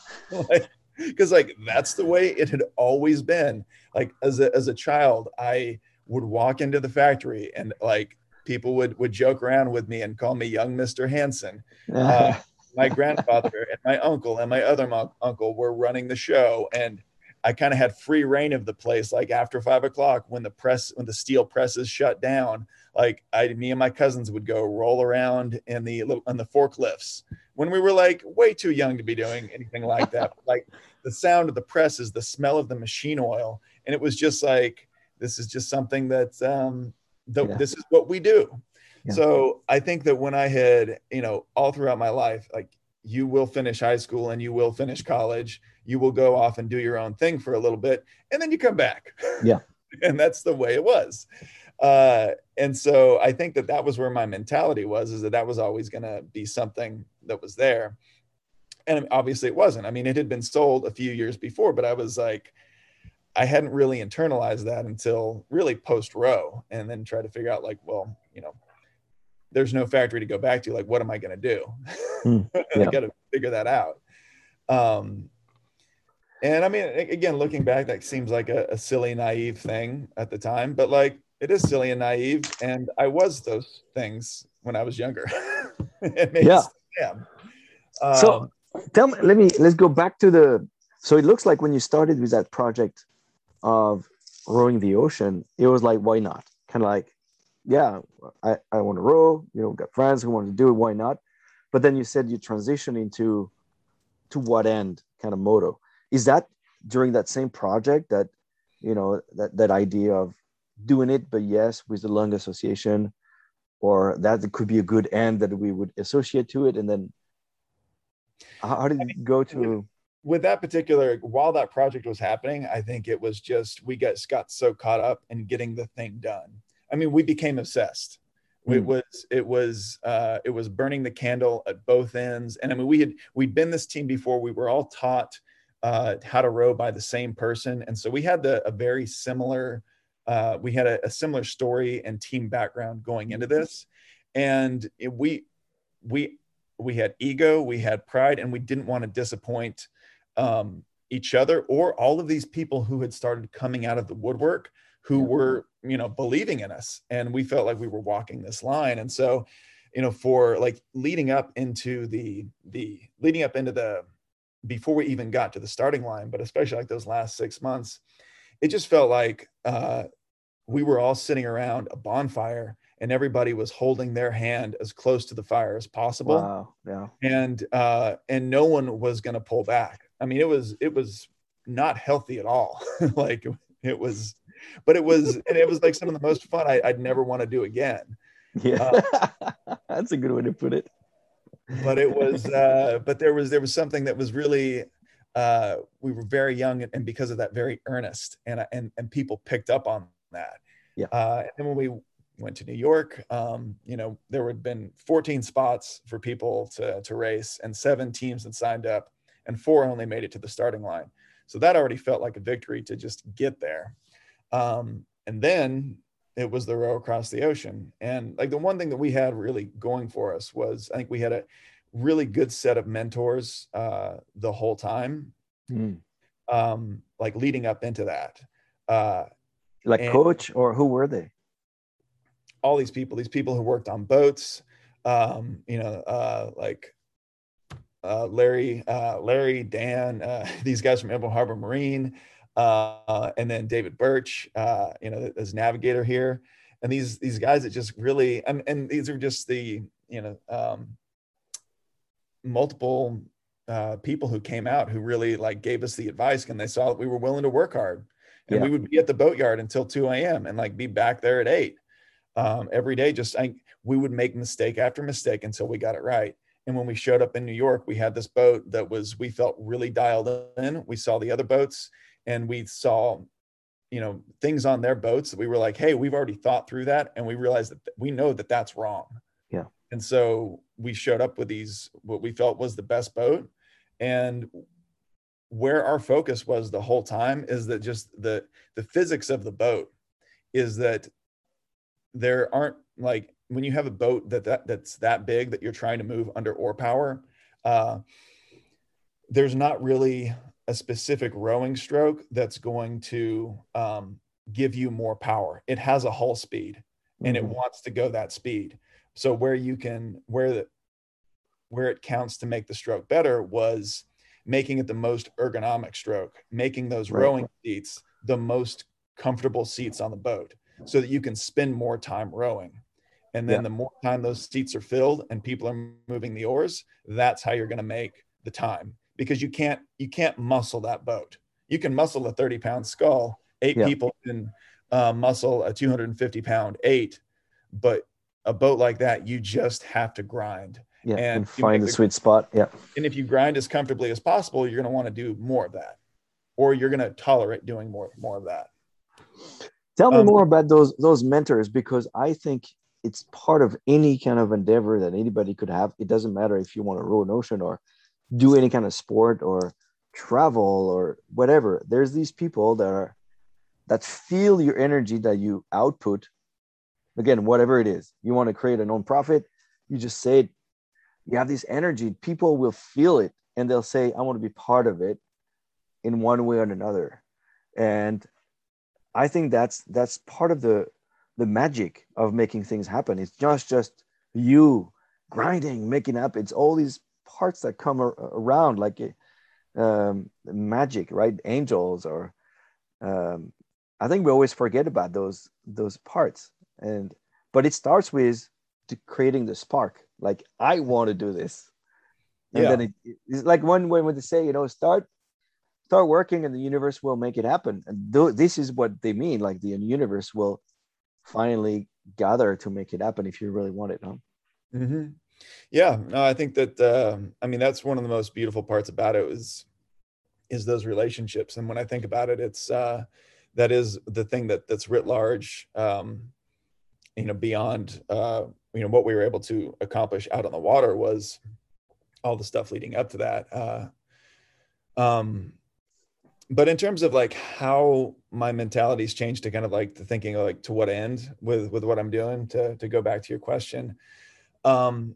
Like, because like that's the way it had always been. Like as a, as a child i would walk into the factory and like people would would joke around with me and call me young mr hansen. Uh, my grandfather and my uncle and my other uncle were running the show and i kind of had free rein of the place like after five o'clock when the press when the steel presses shut down like i me and my cousins would go roll around in the in the forklifts when we were like way too young to be doing anything like that. like the sound of the presses, the smell of the machine oil. And it was just like, this is just something that, um, the, yeah. this is what we do. Yeah. So I think that when I had, you know, all throughout my life, like you will finish high school and you will finish college, you will go off and do your own thing for a little bit, and then you come back. Yeah. and that's the way it was. Uh, and so I think that that was where my mentality was, is that that was always going to be something that was there. And obviously it wasn't. I mean, it had been sold a few years before, but I was like, I hadn't really internalized that until really post row and then try to figure out like, well, you know, there's no factory to go back to. Like, what am I going to do? Mm, yeah. I got to figure that out. Um, and I mean, again, looking back, that seems like a, a silly, naive thing at the time, but like it is silly and naive. And I was those things when I was younger. yeah. Um, so tell me, let me, let's go back to the, so it looks like when you started with that project of rowing the ocean, it was like, why not? Kind of like, yeah, I, I want to row, you know, got friends who want to do it, why not? But then you said you transition into to what end kind of motto. Is that during that same project that, you know, that, that idea of doing it, but yes, with the lung association, or that could be a good end that we would associate to it. And then how, did it go to? With that particular, while that project was happening, I think it was just we got got so caught up in getting the thing done. I mean, we became obsessed. Mm. It hmm. was it was uh, it was burning the candle at both ends. And I mean, we had we'd been this team before. We were all taught uh, how to row by the same person, and so we had the, a very similar uh, we had a, a, similar story and team background going into this, and it, we we we had ego, we had pride, and we didn't want to disappoint um, each other or all of these people who had started coming out of the woodwork who were you know believing in us. And we felt like we were walking this line. And so you know for like leading up into the the leading up into the before we even got to the starting line but especially like those last six months it just felt like uh, we were all sitting around a bonfire and everybody was holding their hand as close to the fire as possible. Wow. Yeah. And uh, and no one was going to pull back. I mean, it was it was not healthy at all. like it was, but it was and it was like some of the most fun I, would never want to do again. Yeah, uh, that's a good way to put it. But it was, uh, but there was there was something that was really. Uh, we were very young, and because of that, very earnest, and and and people picked up on that. Yeah. Uh, and when we went to New York, um, you know, there had been 14 spots for people to, to race and seven teams had signed up and four only made it to the starting line. So that already felt like a victory to just get there. Um, and then it was the row across the ocean. And like the one thing that we had really going for us was I think we had a really good set of mentors uh, the whole time, mm. um, like leading up into that. Uh, like coach or who were they? all these people, these people who worked on boats, um, you know, uh, like uh, Larry, uh, Larry, Dan, uh, these guys from Emerald Harbor Marine, uh, and then David Birch, uh, you know, as navigator here, and these these guys that just really, and, and these are just the you know um, multiple people who came out who really like gave us the advice, and they saw that we were willing to work hard, and yeah. we would be at the boatyard until two a.m. and like be back there at eight um, every day. Just I, we would make mistake after mistake until we got it right. And when we showed up in New York, we had this boat that was we felt really dialed in. We saw the other boats, and we saw, you know, things on their boats that we were like, hey, we've already thought through that, and we realized that we know that that's wrong. Yeah. And so we showed up with these what we felt was the best boat, and where our focus was the whole time is that just the the physics of the boat is that there aren't like when you have a boat that, that that's that big that you're trying to move under oar power uh, there's not really a specific rowing stroke that's going to um, give you more power. It has a hull speed and mm-hmm. it wants to go that speed so where you can where the where it counts to make the stroke better was making it the most ergonomic stroke making those right. rowing seats the most comfortable seats on the boat so that you can spend more time rowing. And then yeah. the more time those seats are filled and people are moving the oars, that's how you're going to make the time because you can't you can't muscle that boat. You can muscle a 30 pound scull. Eight yeah. people can uh, muscle a 250 pound eight, but a boat like that, you just have to grind. Yeah, and, and find the, the sweet spot. Yeah. And if you grind as comfortably as possible, you're going to want to do more of that, or you're going to tolerate doing more more of that. Tell me um, more about those those mentors because I think it's part of any kind of endeavor that anybody could have. It doesn't matter if you want to row an ocean or do any kind of sport or travel or whatever. There's these people that are that feel your energy that you output. Again, whatever it is, you want to create a nonprofit, you just say it. You have this energy. People will feel it, and they'll say, "I want to be part of it," in one way or another. And I think that's that's part of the the magic of making things happen. It's just just you grinding, making up. It's all these parts that come ar- around like um, magic, right? Angels or um, I think we always forget about those those parts. And but it starts with creating the spark. Like I want to do this, and yeah. then it, it's like one way when they say, you know, start start working and the universe will make it happen and th- this is what they mean like the universe will finally gather to make it happen if you really want it huh? mm-hmm. yeah no i think that uh, i mean that's one of the most beautiful parts about it is is those relationships and when i think about it it's uh that is the thing that that's writ large um you know beyond uh you know what we were able to accomplish out on the water was all the stuff leading up to that uh um but in terms of like how my mentality's changed to kind of like the thinking like to what end with with what i'm doing to to go back to your question um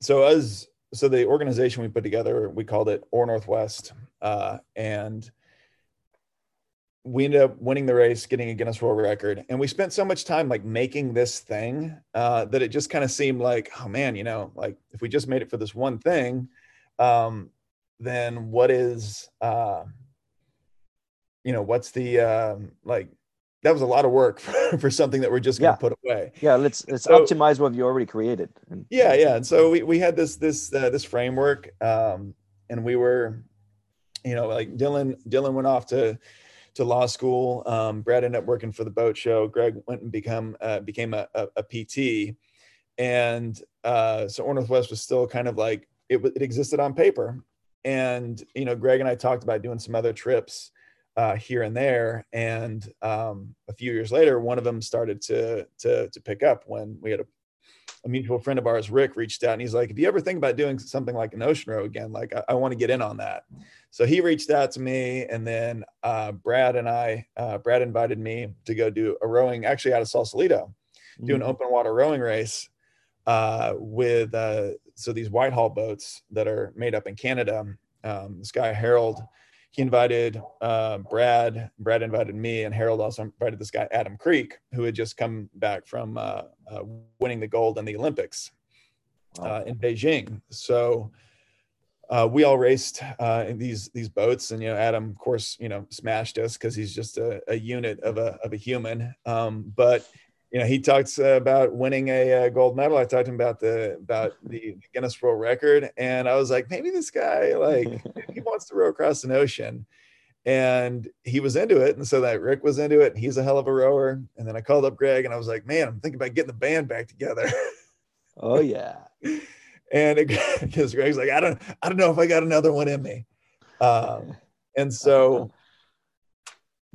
so as so the organization we put together we called it OAR Northwest uh and we ended up winning the race getting a guinness world record and we spent so much time like making this thing uh that it just kind of seemed like oh man you know like if we just made it for this one thing um then what is uh you know what's the um, like that was a lot of work for, for something that we're just going to yeah. put away yeah let's let's so, optimize what you already created yeah yeah and so we, we had this this uh, this framework um, and we were you know, like Dylan, Dylan went off to, to law school. Um, Brad ended up working for the boat show. Greg went and become, uh, became a, a, a, PT. And uh, so OAR Northwest was still kind of like, it, it existed on paper. And, you know, Greg and I talked about doing some other trips uh, here and there. And um, a few years later, one of them started to, to, to pick up when we had a a mutual friend of ours, Rick, reached out and he's like, if you ever think about doing something like an ocean row again, like I, I want to get in on that. So he reached out to me and then uh, Brad and I, uh, Brad invited me to go do a rowing actually out of Sausalito, mm-hmm. do an mm-hmm. open water rowing race uh, with, uh, so these Whitehall boats that are made up in Canada. Um, this guy, Harold, he invited uh, Brad. Brad invited me, and Harold also invited this guy Adam Kreek, who had just come back from uh, uh, winning the gold in the Olympics uh, in Beijing. So uh, we all raced uh, in these these boats, and you know Adam, of course, you know smashed us because he's just a, a, unit of a of a human. Um, but you know, he talks about winning a, a, gold medal. I talked to him about the about the Guinness World Record, and I was like, maybe this guy like he wants to row across an ocean, and he was into it. And so that Rick was into it. And he's a hell of a rower. And then I called up Greg, and I was like, man, I'm thinking about getting the band back together. Oh yeah. and because Greg's like, I don't, I don't know if I got another one in me. Um, and so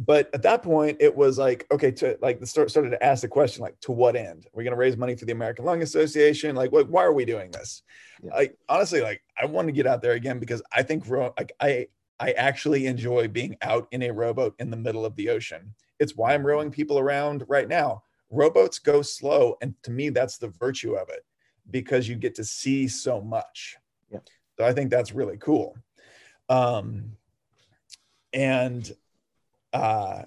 but at that point it was like okay to like the start started to ask the question like to what end? We're going to raise money for the american lung association? Like what, why are we doing this? Yeah. like honestly like i want to get out there again because i think like i i actually enjoy being out in a rowboat in the middle of the ocean. It's why i'm rowing people around right now. Rowboats go slow and to me that's the virtue of it because you get to see so much yeah. so i think that's really cool um and uh,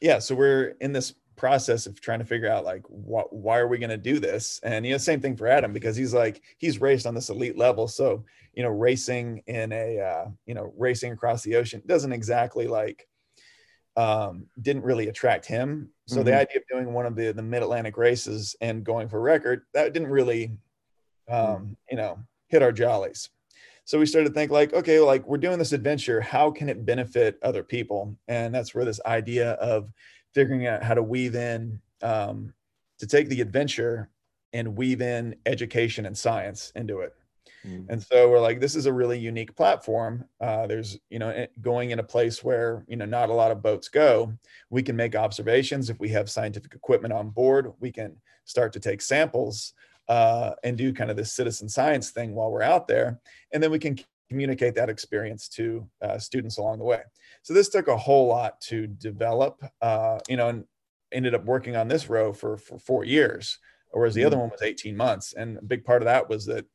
yeah, so we're in this process of trying to figure out like what why are we going to do this and you know same thing for adam because he's like he's raced on this elite level so you know racing in a uh, you know racing across the ocean doesn't exactly like um, didn't really attract him so mm-hmm. the idea of doing one of the the mid-atlantic races and going for record that didn't really. Um, you know hit our jollies. So we started to think like okay like we're doing this adventure how can it benefit other people? And that's where this idea of figuring out how to weave in um, to take the adventure and weave in education and science into it. Mm. and so we're like this is a really unique platform. Uh, there's you know going in a place where you know not a lot of boats go we can make observations. If we have scientific equipment on board we can start to take samples uh, and do kind of this citizen science thing while we're out there. And then we can communicate that experience to uh, students along the way. So this took a whole lot to develop, uh, you know, and ended up working on this row for, for four years, whereas the mm-hmm. other one was 18 months. And a big part of that was that,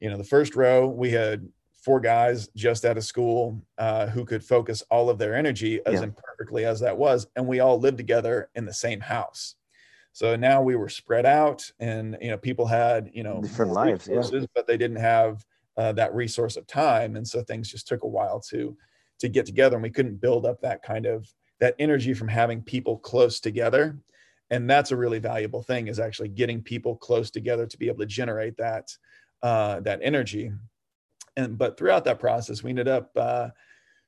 you know, the first row, we had four guys just out of school uh, who could focus all of their energy as yeah. imperfectly as that was. And we all lived together in the same house. So now we were spread out, and you know, people had you know different lives, yeah. but they didn't have uh, that resource of time, and so things just took a while to to get together, and we couldn't build up that kind of that energy from having people close together. And that's a really valuable thing is actually getting people close together to be able to generate that uh, that energy. And but throughout that process we ended up uh,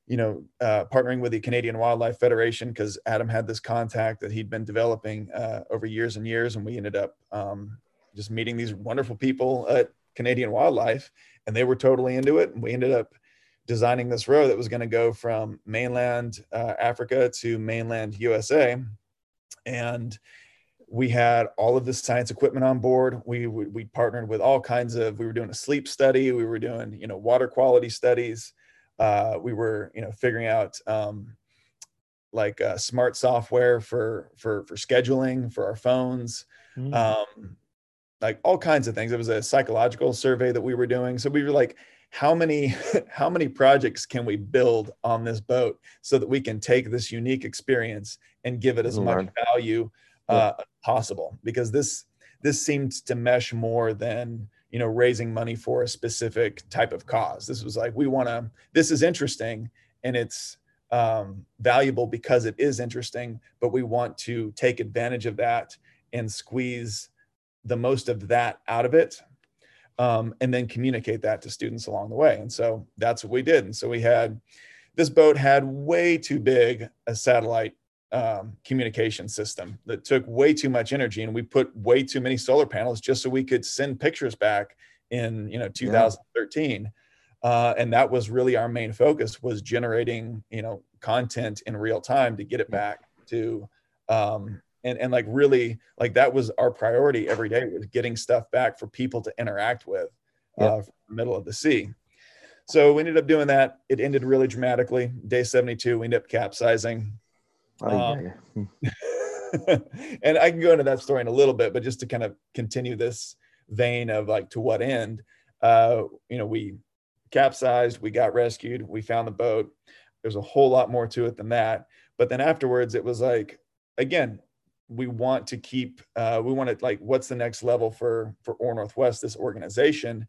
you know, uh, partnering with the Canadian Wildlife Federation because Adam had this contact that he'd been developing uh, over years and years, and we ended up um, just meeting these wonderful people at Canadian Wildlife, and they were totally into it, and we ended up designing this row that was going to go from mainland uh, Africa to mainland USA, and we had all of this science equipment on board. We, we we partnered with all kinds of. We were doing a sleep study. We were doing you know water quality studies uh, we were you know figuring out um, like uh, smart software for for for scheduling for our phones mm. um, like all kinds of things it was a psychological survey that we were doing so we were like how many how many projects can we build on this boat so that we can take this unique experience and give it as much value uh, yeah. possible because this this seemed to mesh more than you know raising money for a specific type of cause. This was like we want to this is interesting and it's um, valuable because it is interesting but we want to take advantage of that and squeeze the most of that out of it um, and then communicate that to students along the way. And so that's what we did. And so we had this boat had way too big a satellite um, communication system that took way too much energy, and we put way too many solar panels just so we could send pictures back in you know 2013. Yeah. Uh, and that was really our main focus was generating you know content in real time to get it back to um, and and like really like that was our priority every day was getting stuff back for people to interact with uh, the middle of the sea. So we ended up doing that. It ended really dramatically. Day 72 we ended up capsizing um, and I can go into that story in a little bit, but just to kind of continue this vein of like to what end, uh, you know, we capsized, we got rescued, we found the boat. There's a whole lot more to it than that. But then afterwards, it was like, again, we want to keep, uh, we want to like, what's the next level for for OAR Northwest, this organization,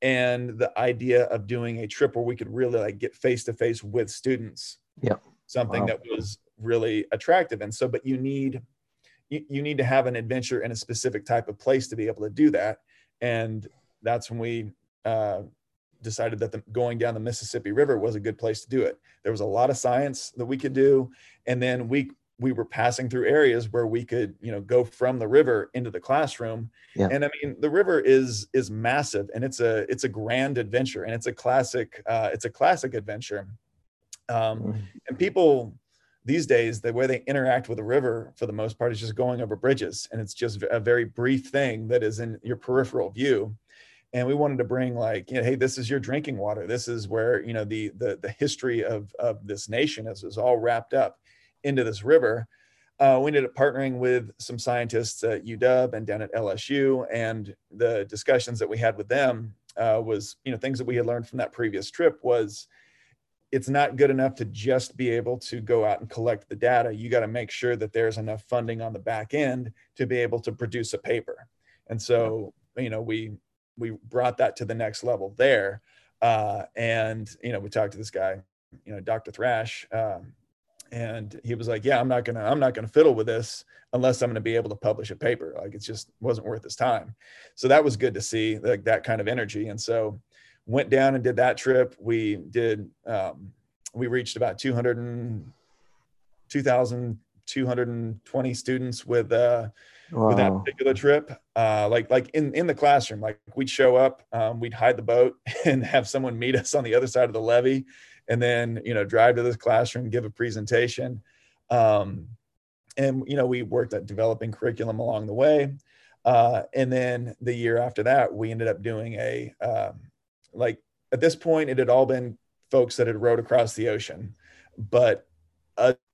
and the idea of doing a trip where we could really like get face to face with students. Yeah, something wow. that was really attractive. And so but you need you, you need to have an adventure in a specific type of place to be able to do that. And that's when we uh, decided that the, going down the mississippi river was a good place to do it. There was a lot of science that we could do. And then we we were passing through areas where we could you know go from the river into the classroom. Yeah. and i mean the river is is massive and it's a it's a grand adventure and it's a classic uh, it's a classic adventure. Um, mm-hmm. and people these days the way they interact with the river for the most part is just going over bridges and it's just a very brief thing that is in your peripheral view. And we wanted to bring like you know hey this is your drinking water. This is where you know the the, the history of of this nation is, is all wrapped up into this river. Uh, we ended up partnering with some scientists at uw and down at lsu and the discussions that we had with them uh, was you know things that we had learned from that previous trip was it's not good enough to just be able to go out and collect the data. You got to make sure that there's enough funding on the back end to be able to produce a paper. And so, you know, we we brought that to the next level there. Uh, and you know, we talked to this guy, you know, Dr. Thrash, um, and he was like, "Yeah, I'm not gonna I'm not gonna fiddle with this unless I'm gonna be able to publish a paper. Like it just wasn't worth his time." So that was good to see, like that kind of energy. And so went down and did that trip. We did, um, we reached about 200 and 2,220 students with, uh, wow. with that particular trip. Uh, like, like in, in the classroom, like we'd show up, um, we'd hide the boat and have someone meet us on the other side of the levee and then, you know, drive to this classroom, give a presentation. Um, and, you know, we worked at developing curriculum along the way. Uh, and then the year after that, we ended up doing a, um, like at this point, it had all been folks that had rowed across the ocean, but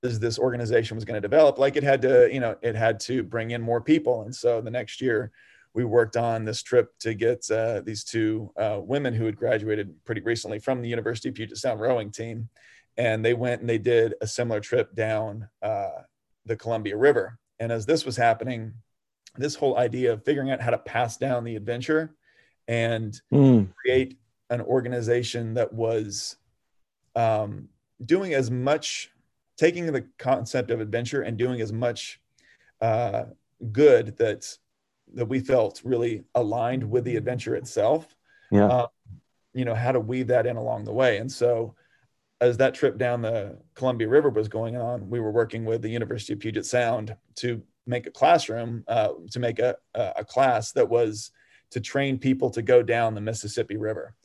as this organization was going to develop, like it had to, you know, it had to bring in more people. And so the next year, we worked on this trip to get uh, these two uh, women who had graduated pretty recently from the University of Puget Sound rowing team, and they went and they did a similar trip down uh, the Columbia River. And as this was happening, this whole idea of figuring out how to pass down the adventure and mm. create an organization that was um, doing as much, taking the concept of adventure and doing as much uh, good that that we felt really aligned with the adventure itself. Yeah. Uh, you know how to weave that in along the way, and so as that trip down the Columbia River was going on, we were working with the University of Puget Sound to make a classroom, uh, to make a, a class that was to train people to go down the Mississippi River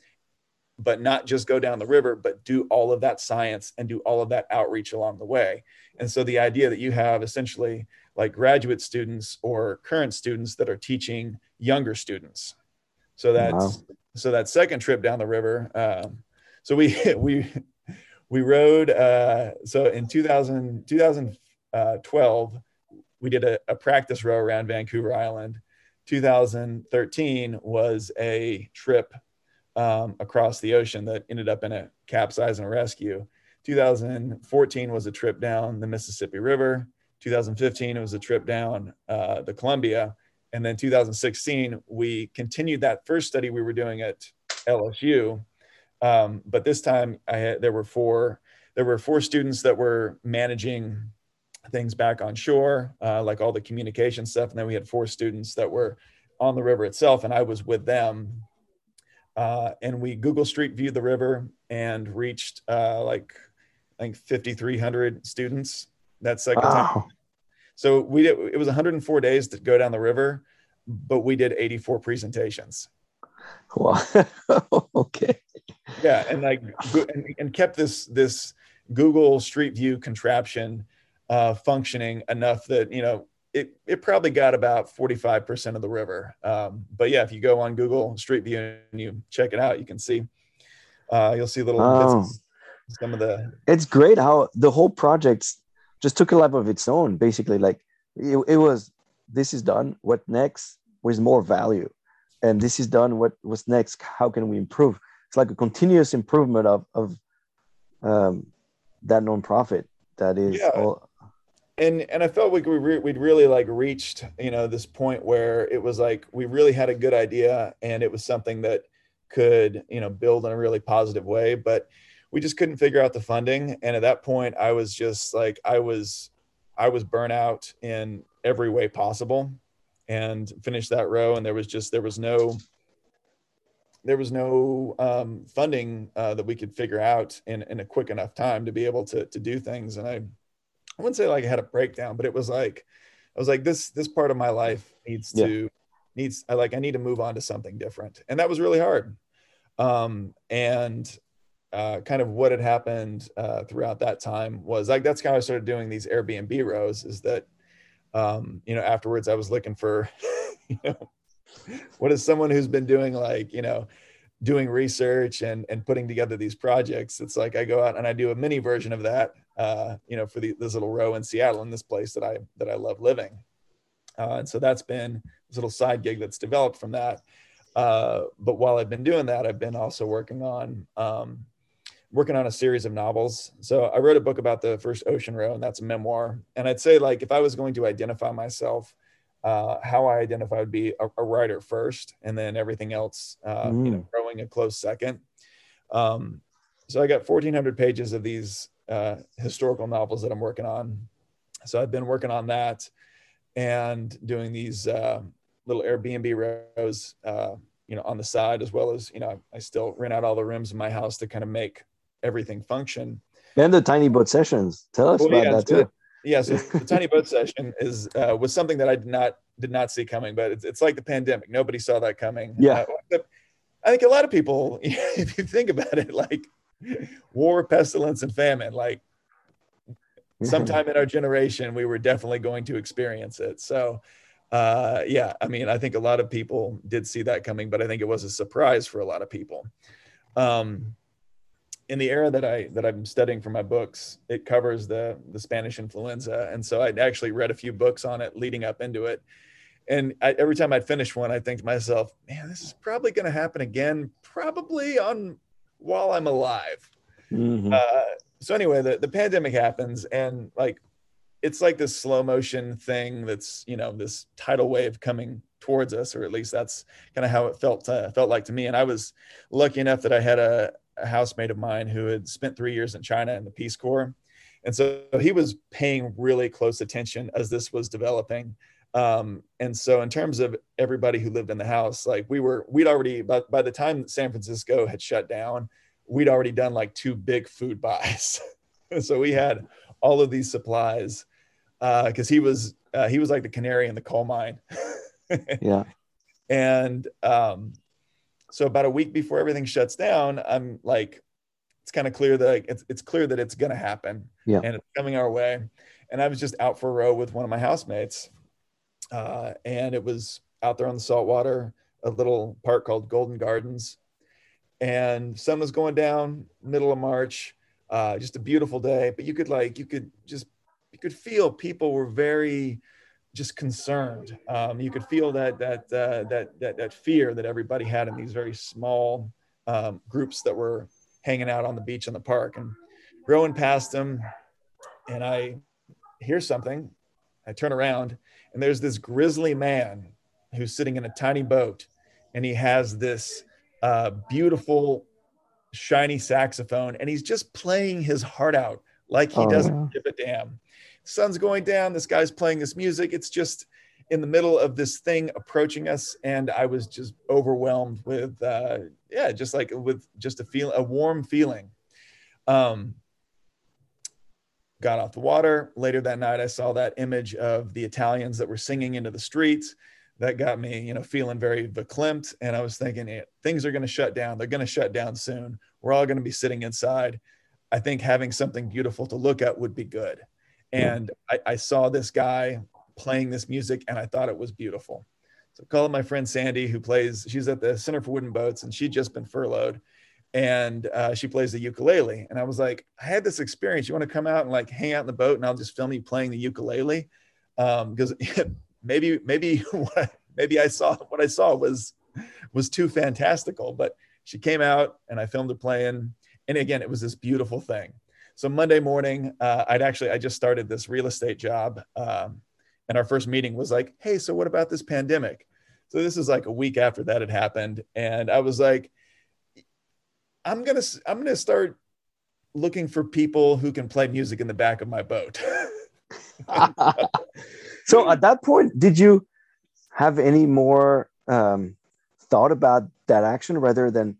but not just go down the river, but do all of that science and do all of that outreach along the way. And so the idea that you have essentially like graduate students or current students that are teaching younger students. So that's wow. so that second trip down the river. Um, so we we we rowed. Uh, so in 2000 2012, we did a, a practice row around Vancouver Island. 2013 was a trip um, across the ocean that ended up in a capsize and rescue. 2014 was a trip down the Mississippi River. 2015 it was a trip down uh, the Columbia, and then 2016 we continued that first study we were doing at LSU, um, but this time I had, there were four there were four students that were managing things back on shore, uh, like all the communication stuff, and then we had four students that were on the river itself, and I was with them uh, and we Google Street viewed the river and reached uh, like I think 5,300 students that second Wow. time. So we did, it was 104 days to go down the river, but we did 84 presentations. Wow. okay. Yeah, and like and, and kept this this Google Street View contraption uh, functioning enough that you know it it probably got about 45% of the river. Um, but yeah, if you go on Google Street View and you check it out, you can see uh, you'll see little bits Oh. some of the It's great how the whole project just took a life of its own. Basically, like it, it was. This is done. What next? With more value, and this is done. What what's next? How can we improve? It's like a continuous improvement of of um, that nonprofit. That is Yeah. all. And and I felt like we re- we'd really like reached you know this point where it was like we really had a good idea and it was something that could you know build in a really positive way, but we just couldn't figure out the funding. And at that point, I was just like I was I was burnt out in every way possible, and finished that row. And there was just there was no there was no um, funding uh, that we could figure out in, in a quick enough time to be able to, to do things. And I, I wouldn't say like I had a breakdown, but it was like, I was like, this, this part of my life needs Yeah. to, needs, I like, I need to move on to something different. And that was really hard. Um, and uh, kind of what had happened uh, throughout that time was like, that's how I started doing these Airbnb rows is that, um, you know, afterwards I was looking for, you know, what is someone who's been doing like you know doing research and and putting together these projects it's like i go out and i do a mini version of that uh you know for the, this little row in seattle in this place that i that i love living. Uh, and so that's been this little side gig that's developed from that. Uh but while i've been doing that i've been also working on um working on a series of novels. So i wrote a book about the first ocean row and that's a memoir. And i'd say like if i was going to identify myself uh, how I identify would be a, a writer first, and then everything else, uh, you know, growing a close second. Um, so I got 1,400 pages of these uh, historical novels that I'm working on. So I've been working on that and doing these uh, little Airbnb rows, uh, you know, on the side as well as you know, I still rent out all the rooms in my house to kind of make everything function. And the tiny boat sessions. Tell us Well, about yeah, that too. yeah so the tiny boat session is uh, was something that i did not did not see coming but it's, it's like the pandemic nobody saw that coming Yeah. Uh, i think a lot of people if you think about it like war pestilence and famine. Like sometime in our generation we were definitely going to experience it. So uh, yeah i mean i think a lot of people did see that coming but i think it was a surprise for a lot of people. Um, in the era that I that I'm studying for my books, it covers the the Spanish influenza, and so I'd actually read a few books on it leading up into it. And I, every time I'd finish one, I'd think to myself, "Man, this is probably going to happen again, probably on while I'm alive." Mhm. Uh, so anyway, the the pandemic happens, and like it's like this slow motion thing that's you know this tidal wave coming towards us, or at least that's kind of how it felt uh, felt like to me. And I was lucky enough that I had a a housemate of mine who had spent three years in China in the Peace Corps. And so he was paying really close attention as this was developing. Um, and so in terms of everybody who lived in the house, like we were, we'd already, by, by the time San Francisco had shut down, we'd already done like two big food buys. so we had all of these supplies because he was, uh, he was like the canary in the coal mine. Yeah. And um, so about a week before everything shuts down, I'm like, it's kind of clear that it's, it's clear that it's going to happen Yeah. and it's coming our way. And I was just out for a row with one of my housemates. Uh, and it was out there on the saltwater, a little park called Golden Gardens. And sun was going down middle of March, uh, just a beautiful day, but you could like, you could just, you could feel people were very, just concerned. Um, you could feel that that, uh, that that that fear that everybody had in these very small um, groups that were hanging out on the beach in the park. And rowing past them, and I hear something. I turn around, and there's this grizzly man who's sitting in a tiny boat, and he has this uh, beautiful, shiny saxophone, and he's just playing his heart out like he Oh, doesn't give a damn. Sun's going down this guy's playing this music. It's just in the middle of this thing approaching us and i was just overwhelmed with uh yeah just like with just a feel a warm feeling. Um got off the water. Later that night, I saw that image of the Italians that were singing into the streets. That got me, you know, feeling very verklempt. And I was thinking, things are going to shut down. They're going to shut down soon. We're all going to be sitting inside. I think having something beautiful to look at would be good. And I, I saw this guy playing this music and I thought it was beautiful. So calling my friend Sandy, who plays, she's at the Center for Wooden Boats and she'd just been furloughed and uh, she plays the ukulele. And I was like, I had this experience. You want to come out and like hang out in the boat and I'll just film you playing the ukulele? Because um, maybe, maybe, what I, maybe I saw what I saw was, was too fantastical, but she came out and I filmed her playing. And again, it was this beautiful thing. So Monday morning, uh, I'd actually, I just started this real estate job. Um, and our first meeting was like, hey, so what about this pandemic? So this is like a week after that had happened. And I was like, I'm gonna I'm gonna start looking for people who can play music in the back of my boat. so at that point, did you have any more um, thought about that action rather than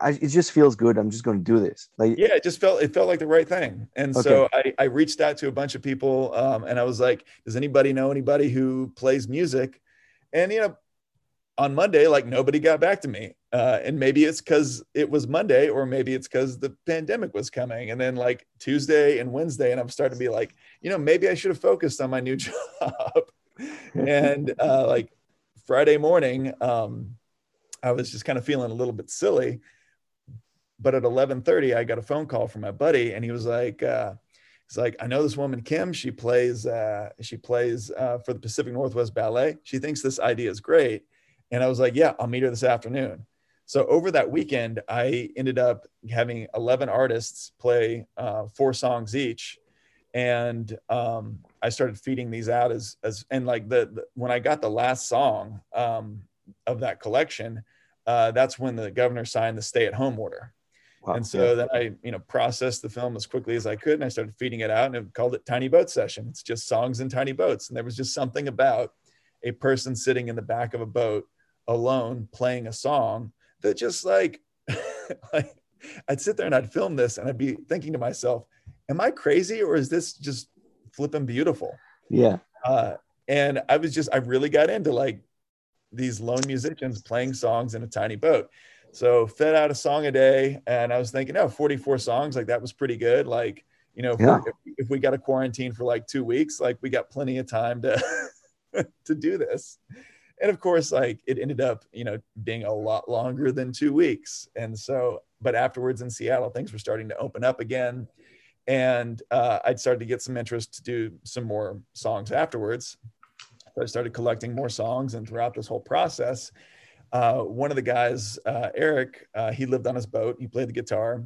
I, it just feels good. I'm just going to do this. Like, yeah, it just felt, it felt like the right thing. And okay. so I, I reached out to a bunch of people um, and I was like, does anybody know anybody who plays music? And, you know, on Monday, like nobody got back to me. Uh, and maybe it's because it was Monday, or maybe it's because the pandemic was coming. And then like Tuesday and Wednesday, and I'm starting to be like, you know, maybe I should have focused on my new job. and uh, like Friday morning, um, I was just kind of feeling a little bit silly. But at 11:30, I got a phone call from my buddy, and he was like, uh, "He's like, I know this woman Kim. She plays, uh, she plays uh, for the Pacific Northwest Ballet. She thinks this idea is great." And I was like, "Yeah, I'll meet her this afternoon." So over that weekend, I ended up having 11 artists play uh, four songs each, and um, I started feeding these out as as and like the, the when I got the last song um, of that collection, uh, that's when the governor signed the stay-at-home order. Wow. And so then I, you know, processed the film as quickly as I could, and I started feeding it out, and it called it Tiny Boat Session. It's just songs in tiny boats, and there was just something about a person sitting in the back of a boat alone playing a song that just like, like I'd sit there and I'd film this and I'd be thinking to myself, am I crazy or is this just flipping beautiful? Yeah. Uh, and I was just, I really got into like these lone musicians playing songs in a tiny boat. So fed out a song a day. And I was thinking, oh, 44 songs, like that was pretty good. Like, you know, if, yeah. if we got a quarantine for like two weeks, like we got plenty of time to, to do this and of course like it ended up you know being a lot longer than two weeks. And so but afterwards in seattle things were starting to open up again. And uh, i'd started to get some interest to do some more songs afterwards. So i started collecting more songs and throughout this whole process uh, one of the guys uh, eric uh, he lived on his boat. He played the guitar.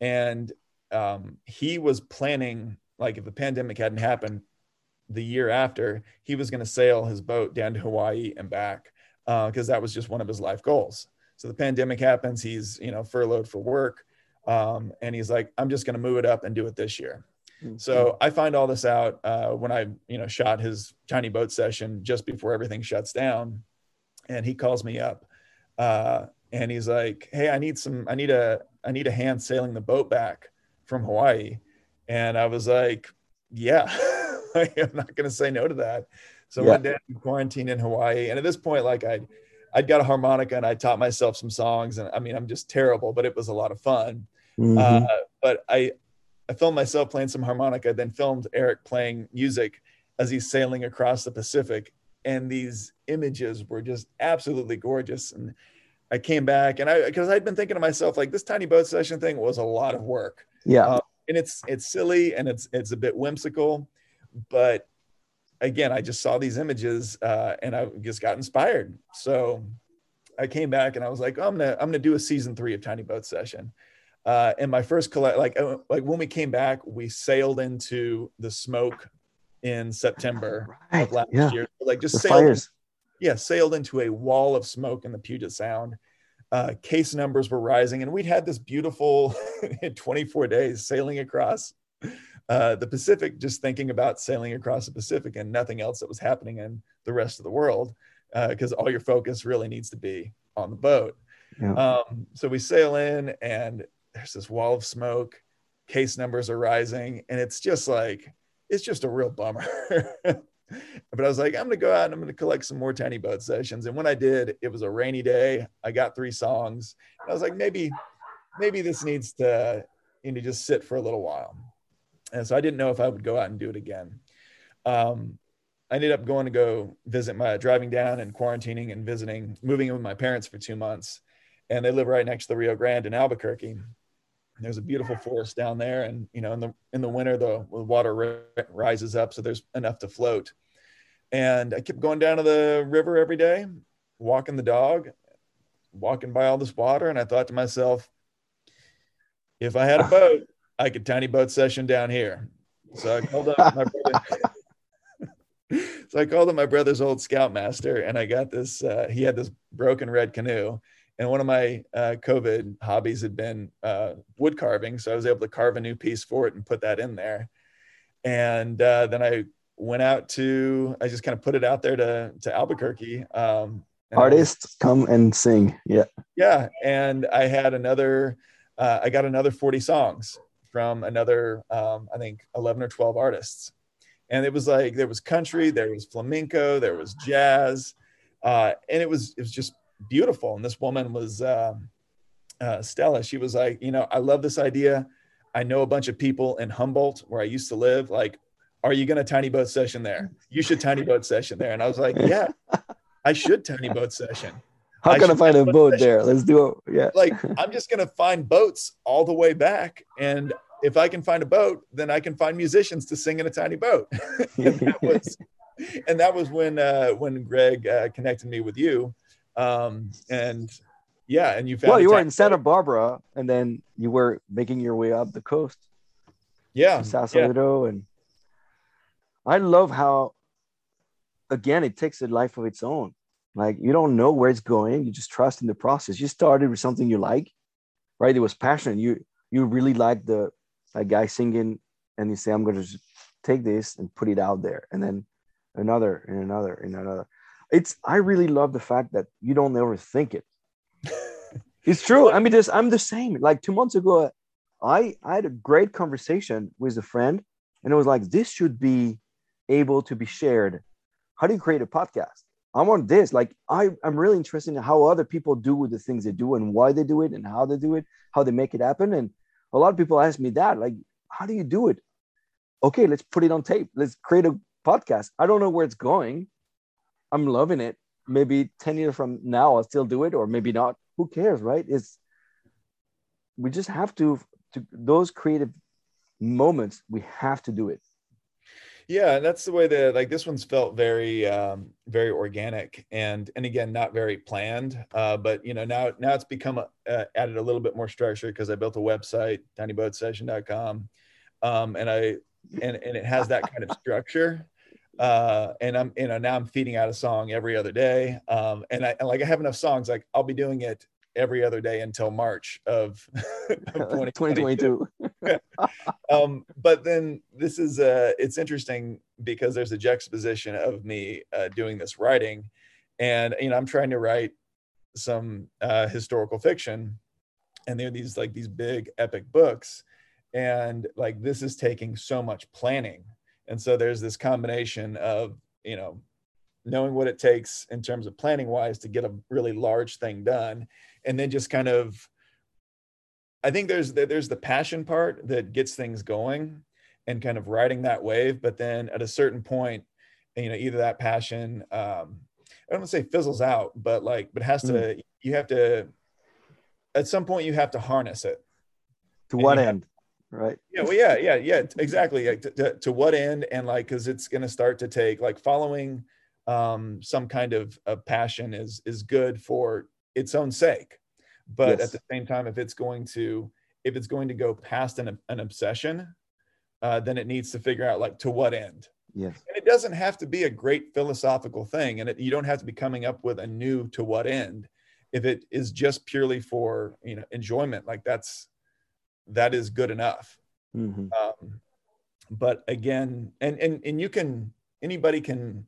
And um, he was planning like if the pandemic hadn't happened the year after, he was going to sail his boat down to Hawaii and back because uh, that was just one of his life goals. So the pandemic happens. He's you know furloughed for work, um, and he's like, I'm just going to move it up and do it this year. Mm-hmm. So I find all this out uh, when I you know shot his tiny boat session just before everything shuts down, and he calls me up, uh, and he's like, Hey, I need some. I need a. I need a hand sailing the boat back from Hawaii, and I was like, Yeah. I'm not going to say no to that. So yeah. went down quarantine in Hawaii, and at this point, like I'd I'd got a harmonica and I taught myself some songs, and I mean I'm just terrible, but it was a lot of fun. Mm-hmm. Uh, but I I filmed myself playing some harmonica, then filmed Eric playing music as he's sailing across the Pacific, and these images were just absolutely gorgeous. And I came back, and I because I'd been thinking to myself like this tiny boat session thing was a lot of work. Yeah. Uh, and it's it's silly and it's it's a bit whimsical but again, I just saw these images uh, and I just got inspired. So I came back and I was like, oh, I'm gonna I'm gonna do a season three of Tiny Boat Session. Uh, and my first collect like uh, like when we came back, we sailed into the smoke in September right. of last yeah. year. Like just the sailed, fires. yeah, sailed into a wall of smoke in the Puget Sound. Uh, case numbers were rising, and we'd had this beautiful 24 days sailing across uh, the Pacific, just thinking about sailing across the Pacific and nothing else that was happening in the rest of the world, because uh, all your focus really needs to be on the boat. Yeah. Um, so we sail in, and there's this wall of smoke, case numbers are rising, and it's just like it's just a real bummer. but I was like, I'm gonna go out and I'm gonna collect some more tiny boat sessions. And when I did, it was a rainy day. I got three songs. I was like, maybe, maybe this needs to you know just sit for a little while. And so I didn't know if I would go out and do it again. Um, I ended up going to go visit my driving down and quarantining and visiting, moving in with my parents for two months. And they live right next to the Rio Grande in Albuquerque. There's a beautiful forest down there. And, you know, in the, in the winter, the, the water rises up. So there's enough to float. And I kept going down to the river every day, walking the dog, walking by all this water. And I thought to myself, if I had a boat, I could tiny boat session down here. So I called up my brother. so I called him my brother's old scoutmaster, and I got this. Uh, he had this broken red canoe, and one of my uh, COVID hobbies had been uh, wood carving. So I was able to carve a new piece for it and put that in there. And uh, then I went out to. I just kind of put it out there to to Albuquerque. Um, Artists come and sing. Yeah. Yeah, and I had another. Uh, I got another forty songs from another, um, I think, eleven or twelve artists and it was like there was country, there was flamenco, there was jazz, uh, and it was it was just beautiful. And this woman was uh, uh, Stella. She was like, you know, I love this idea. I know a bunch of people in Humboldt where I used to live. Like, are you going to tiny boat session there? You should tiny boat session there. And I was like, yeah, I should tiny boat session. How I can I find a boat session. there? Let's do it. Yeah. Like, I'm just going to find boats all the way back. And if I can find a boat, then I can find musicians to sing in a tiny boat. and, that was, and, that was, when uh, when Greg uh, connected me with you, um, and yeah, and you found. Well, you were in Santa Barbara, and then you were making your way up the coast. Yeah, Sausalito, yeah. and I love how, again, it takes a life of its own. Like you don't know where it's going, you just trust in the process. You started with something you like, right? It was passion. You you really like the a guy singing and you say i'm going to just take this and put it out there. And then another and another and another. It's i really love the fact that you don't ever think it. It's true. I mean just i'm the same. Like two months ago i i had a great conversation with a friend and it was like this should be able to be shared. How do you create a podcast? I want this. Like i i'm really interested in how other people do with the things they do and why they do it and how they do it how they make it happen. And a lot of people ask me that like how do you do it? Okay let's put it on tape. Let's create a podcast. I don't know where it's going. I'm loving it. Maybe 10 years from now i'll still do it or maybe not. Who cares right? It's we just have to to those creative moments we have to do it yeah and that's the way that like this one's felt very um very organic and and again not very planned uh but you know now now it's become a, uh, added a little bit more structure because i built a website tinyboatsession.com um and i and and it has that kind of structure uh and i'm you know now i'm feeding out a song every other day um and i and like i have enough songs like i'll be doing it every other day until March of, of 2022. Um, but then this is uh, it's interesting because there's a juxtaposition of me uh, doing this writing, and you know I'm trying to write some uh, historical fiction, and they're these like these big epic books, and like this is taking so much planning, and so there's this combination of you know knowing what it takes in terms of planning wise to get a really large thing done and then just kind of i think there's there's the passion part that gets things going and kind of riding that wave but then at a certain point you know either that passion um i don't want to say fizzles out but like but has to mm. you have to at some point you have to harness it. To what end have, right? Yeah well yeah yeah yeah exactly to, to, to what end and like because it's going to start to take like following um some kind of, of passion is is good for its own sake but yes. at the same time if it's going to if it's going to go past an, an obsession uh, then it needs to figure out like to what end yes and it doesn't have to be a great philosophical thing and it, you don't have to be coming up with a new to what end if it is just purely for you know enjoyment like that's that is good enough mm-hmm. um, but again and and and you can anybody can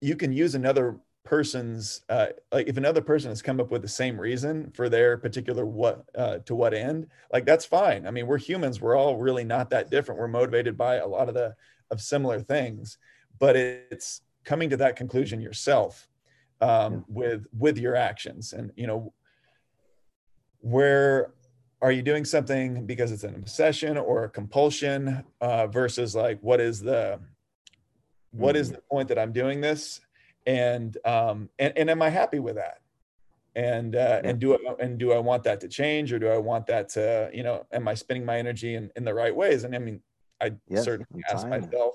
you can use another person's uh, like if another person has come up with the same reason for their particular what uh, to what end like that's fine. I mean we're humans. We're all really not that different. We're motivated by a lot of the of similar things. But it's coming to that conclusion yourself um, with with your actions. And you know where are you doing something because it's an obsession or a compulsion uh, versus like what is the what is mm-hmm. the point that i'm doing this and um and, and am i happy with that? And uh yeah. and do I, and do i want that to change or do i want that to you know am i spending my energy in, in the right ways? And i mean i yes, certainly ask myself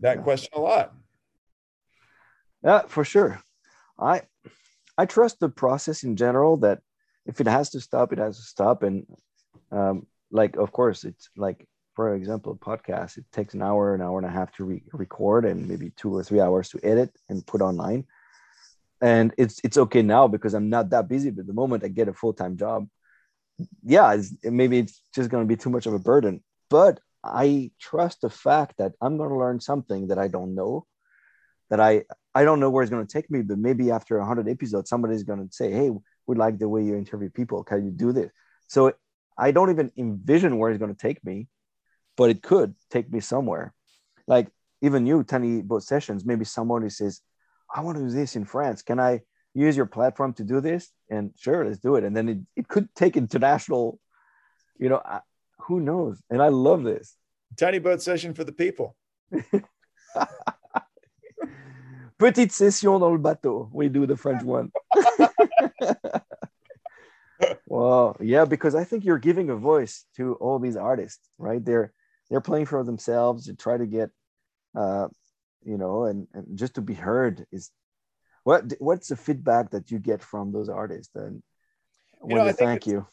that yeah. question a lot. Yeah for sure. I i trust the process in general that if it has to stop it has to stop. And um like of course it's like for example, a podcast, it takes an hour, an hour and a half to re- record and maybe two or three hours to edit and put online. And it's it's okay now because I'm not that busy. But the moment I get a full time job, yeah, it's, maybe it's just going to be too much of a burden. But I trust the fact that I'm going to learn something that I don't know, that I I don't know where it's going to take me. But maybe after 100 episodes, somebody's going to say, "Hey, we like the way you interview people. Can you do this?" So I don't even envision where it's going to take me but it could take me somewhere. Like even you, Tiny Boat Sessions, maybe somebody says, I want to do this in France. Can I use your platform to do this? And sure, let's do it. And then it, it could take international, you know, who knows? And I love this. Tiny Boat Session for the people. Petite session dans le bateau. We do the French one. well, yeah, because I think you're giving a voice to all these artists, right? They're they're playing for themselves to try to get uh, you know and, and just to be heard is what what's the feedback that you get from those artists? And you know, thank you.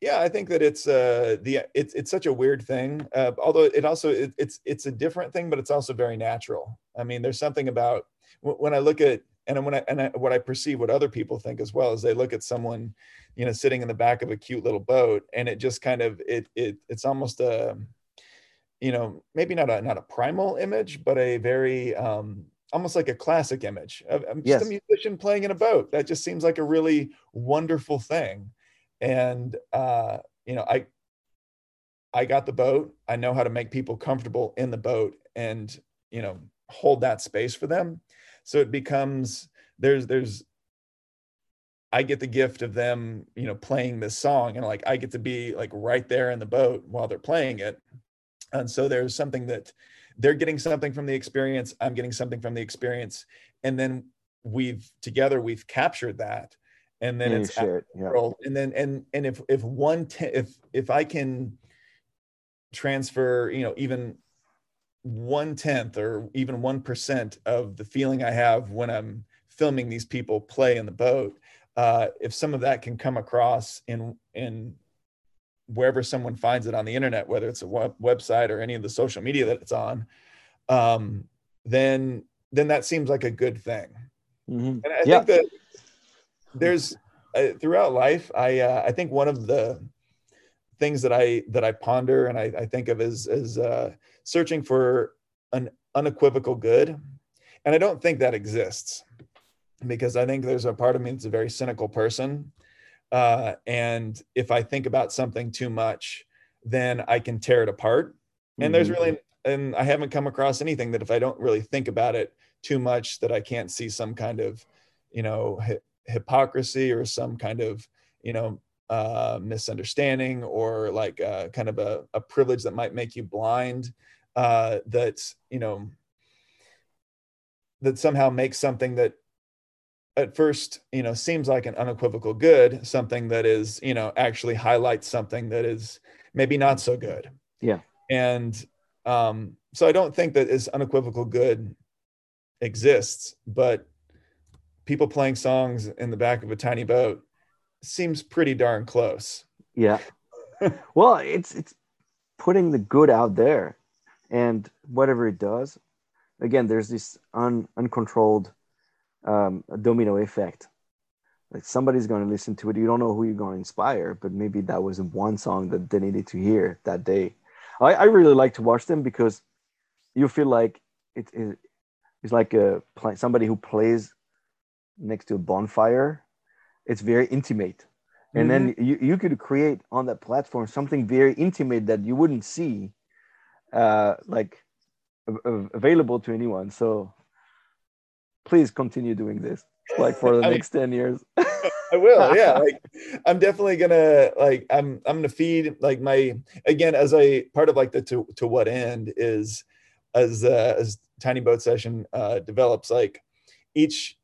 yeah i think that it's uh the it's it's such a weird thing uh, although it also it, it's it's a different thing but it's also very natural. I mean there's something about when i look at and when I and I, what I perceive what other people think as well is they look at someone, you know, sitting in the back of a cute little boat, and it just kind of it it it's almost a you know, maybe not a not a primal image, but a very um, almost like a classic image of, yes. just a musician playing in a boat. That just seems like a really wonderful thing. And uh, you know, I I got the boat. I know how to make people comfortable in the boat and you know hold that space for them. So it becomes there's there's I get the gift of them, you know, playing this song and like I get to be like right there in the boat while they're playing it and so there's something that they're getting something from the experience i'm getting something from the experience and then we've together we've captured that and then it's it, yeah. and then and and if if one if if i can transfer you know even one tenth or even one percent of the feeling i have when i'm filming these people play in the boat uh, if some of that can come across in in wherever someone finds it on the internet, whether it's a web- website or any of the social media that it's on, um, then then that seems like a good thing. Mm-hmm. And I yeah. think that there's uh, throughout life, I uh, I think one of the things that I that I ponder and I, I think of as as uh, searching for an unequivocal good, and I don't think that exists because I think there's a part of me that's a very cynical person uh, and if I think about something too much, then I can tear it apart. And mm-hmm. there's really, and I haven't come across anything that if I don't really think about it too much, that I can't see some kind of, you know, hi- hypocrisy or some kind of, you know, uh, misunderstanding or like uh, kind of a, a privilege that might make you blind. Uh, that you know, that somehow makes something that at first you know seems like an unequivocal good something that is you know actually highlights something that is maybe not so good. Yeah. And um so i don't think that this unequivocal good exists but people playing songs in the back of a tiny boat seems pretty darn close. Yeah. Well it's it's putting the good out there and whatever it does again there's this un, uncontrolled um, a domino effect. Like somebody's going to listen to it. You don't know who you're going to inspire, but maybe that was one song that they needed to hear that day. I, I really like to watch them because you feel like it is it's like a somebody who plays next to a bonfire. It's very intimate. And mm-hmm. then you, you could create on that platform something very intimate that you wouldn't see uh, like available to anyone. So please continue doing this like for the next 10 years. I will. Yeah. Like I'm definitely gonna like I'm I'm gonna feed like my again as a part of like the to, to what end is as uh, as tiny boat session uh develops like each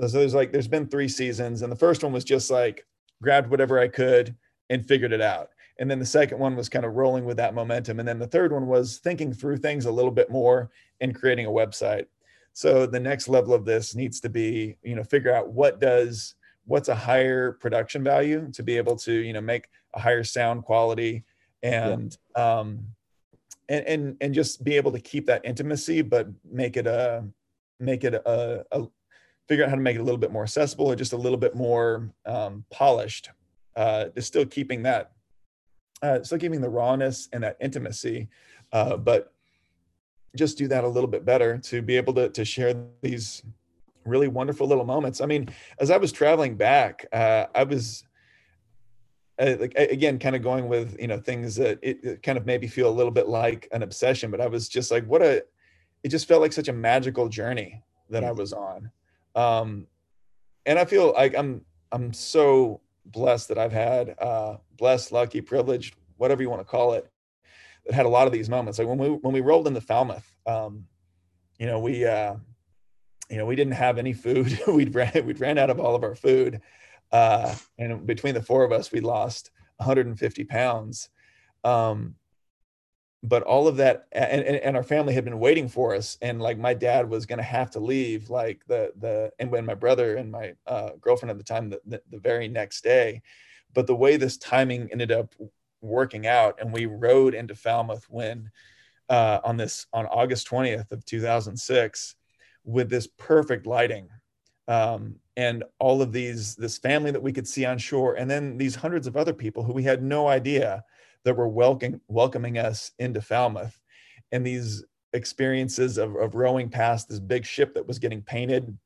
so there's like there's been three seasons and the first one was just like grabbed whatever I could and figured it out. And then the second one was kind of rolling with that momentum. And then the third one was thinking through things a little bit more and creating a website. So the next level of this needs to be, you know, figure out what does what's a higher production value to be able to you know make a higher sound quality and yeah. um and and and just be able to keep that intimacy but make it a make it a, a figure out how to make it a little bit more accessible or just a little bit more um, polished uh just still keeping that uh still keeping the rawness and that intimacy uh but just do that a little bit better to be able to to share these really wonderful little moments. I mean, as I was traveling back, uh, I was uh, like again, kind of going with you know things that it, it, kind of made me feel a little bit like an obsession, but I was just like, what a! It just felt like such a magical journey that I was on, um, and I feel like I'm I'm so blessed that I've had uh, blessed, lucky, privileged, whatever you want to call it, that had a lot of these moments. Like when we when we rolled into Falmouth, um, you know, we uh, you know, we didn't have any food. we'd ran, we'd ran out of all of our food. Uh, and between the four of us, we lost 150 pounds. Um, but all of that, and, and, and, our family had been waiting for us. And like my dad was going to have to leave, like the, the, and when my brother and my uh, girlfriend at the time, the, the, the very next day. But the way this timing ended up working out, and we rode into Falmouth when, uh, on this, on August 20th of 2006, with this perfect lighting um, and all of these this family that we could see on shore and then these hundreds of other people who we had no idea that were welcoming welcoming us into falmouth. And these experiences of, of rowing past this big ship that was getting painted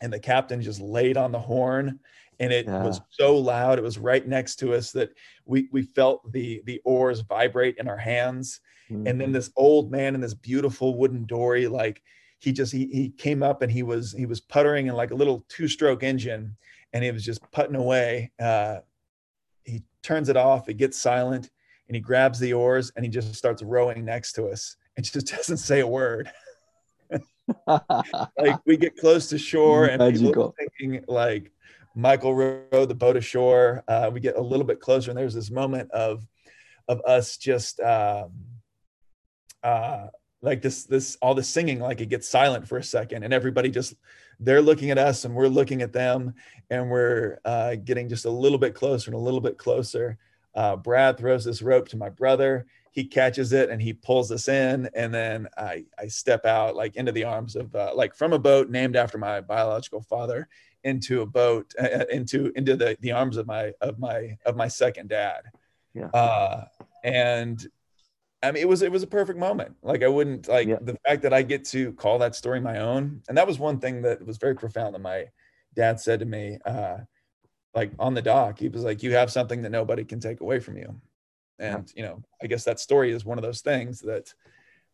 and the captain just laid on the horn and it yeah. was so loud it was right next to us that we we felt the the oars vibrate in our hands mm-hmm. and then mm-hmm. this old man in this beautiful wooden dory like he just he, he came up and he was he was puttering in like a little two stroke engine and he was just putting away uh, he turns it off it gets silent and he grabs the oars and he just starts rowing next to us and just doesn't say a word like we get close to shore and people thinking like michael rowed the boat ashore. Uh, we get a little bit closer and there's this moment of of us just um, uh, like this this all the singing like it gets silent for a second and everybody just they're looking at us and we're looking at them and we're uh, getting just a little bit closer and a little bit closer. Uh, brad throws this rope to my brother. He catches it and he pulls us in and then i i step out like into the arms of uh, like from a boat named after my biological father into a boat uh, uh, into into the the arms of my of my of my second dad yeah uh, and I mean, it was it was a perfect moment. Like I wouldn't like yeah. the fact that I get to call that story my own, and that was one thing that was very profound that my dad said to me, uh, like on the dock. He was like, "You have something that nobody can take away from you," and yeah. you know, I guess that story is one of those things that,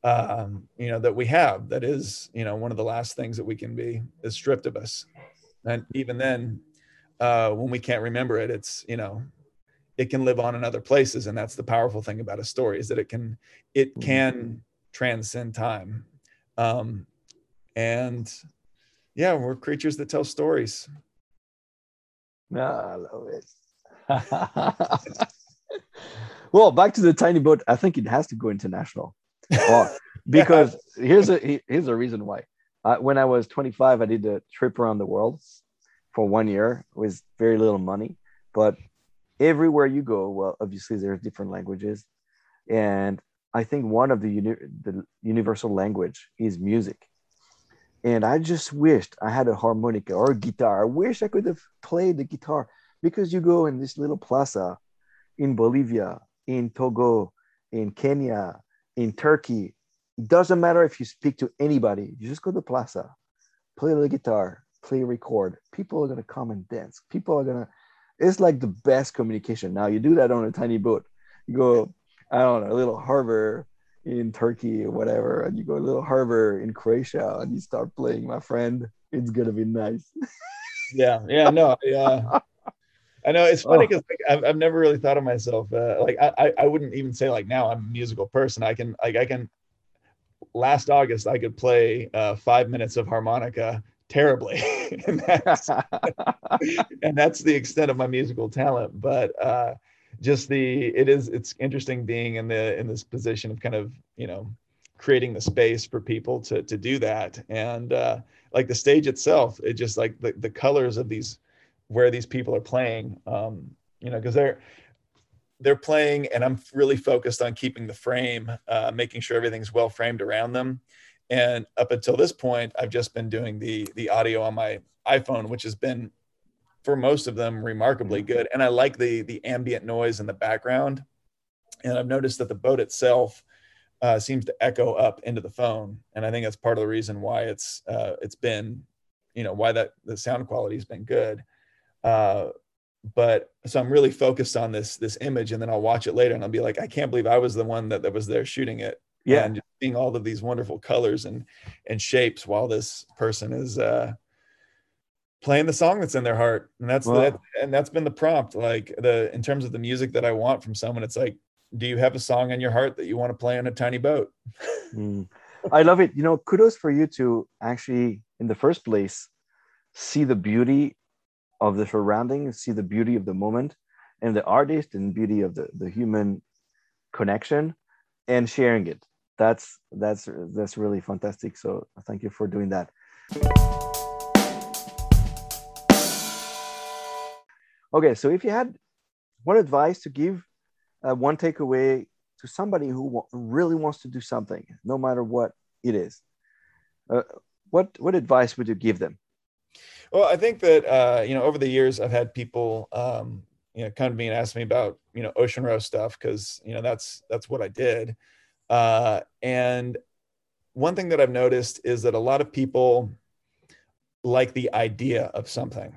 um, you know, that we have. That is, you know, one of the last things that we can be is stripped of us, and even then, uh, when we can't remember it, it's you know, it can live on in other places. And that's the powerful thing about a story is that it can it mm-hmm. can transcend time. Um and yeah we're creatures that tell stories. No, i love it. Well back to the tiny boat. I think it has to go international. Well, because here's a here's a reason why uh, when i was 25 i did a trip around the world for one year with very little money but everywhere you go, well, obviously there's different languages, and I think one of the uni- the universal language is music. And I just wished I had a harmonica or a guitar. I wish I could have played the guitar because you go in this little plaza in Bolivia, in Togo, in Kenya, in Turkey. It doesn't matter if you speak to anybody. You just go to the plaza, play the guitar, play record, people are gonna come and dance. People are gonna. It's like the best communication. Now you do that on a tiny boat. You go, I don't know, a little harbor in Turkey or whatever, and you go a little harbor in Croatia, and you start playing, my friend. It's gonna be nice. yeah, yeah, no, yeah. I know it's funny because oh. like, I've, I've never really thought of myself uh, like I, I wouldn't even say like now I'm a musical person. I can like I can. Last August I could play uh, five minutes of harmonica terribly, and, that's, and that's the extent of my musical talent. But uh, just the it is it's interesting being in the in this position of kind of you know creating the space for people to to do that and uh, like the stage itself it just like the, the colors of these where these people are playing um, you know because they're they're playing and i'm really focused on keeping the frame uh, making sure everything's well framed around them. And up until this point i've just been doing the the audio on my iphone which has been for most of them remarkably good. And i like the the ambient noise in the background. And i've noticed that the boat itself uh, seems to echo up into the phone. And i think that's part of the reason why it's uh, it's been you know why that the sound quality has been good. Uh, but so I'm really focused on this this image, and then I'll watch it later, and I'll be like, I can't believe I was the one that, that was there shooting it. Yeah, and seeing all of these wonderful colors and and shapes while this person is uh, playing the song that's in their heart, and that's wow. that, and that's been the prompt. Like the in terms of the music that I want from someone, it's like, do you have a song in your heart that you want to play on a tiny boat? mm. I love it. You know, kudos for you to actually, in the first place, see the beauty of the surrounding, see the beauty of the moment and the artist and beauty of the, the human connection and sharing it. That's that's that's really fantastic. So thank you for doing that. Okay, so if you had one advice to give, uh, one takeaway to somebody who really wants to do something, no matter what it is, uh, what what advice would you give them? Well, I think that uh, you know over the years I've had people um, you know come to me and ask me about you know ocean row stuff because you know that's that's what I did. Uh, and one thing that I've noticed is that a lot of people like the idea of something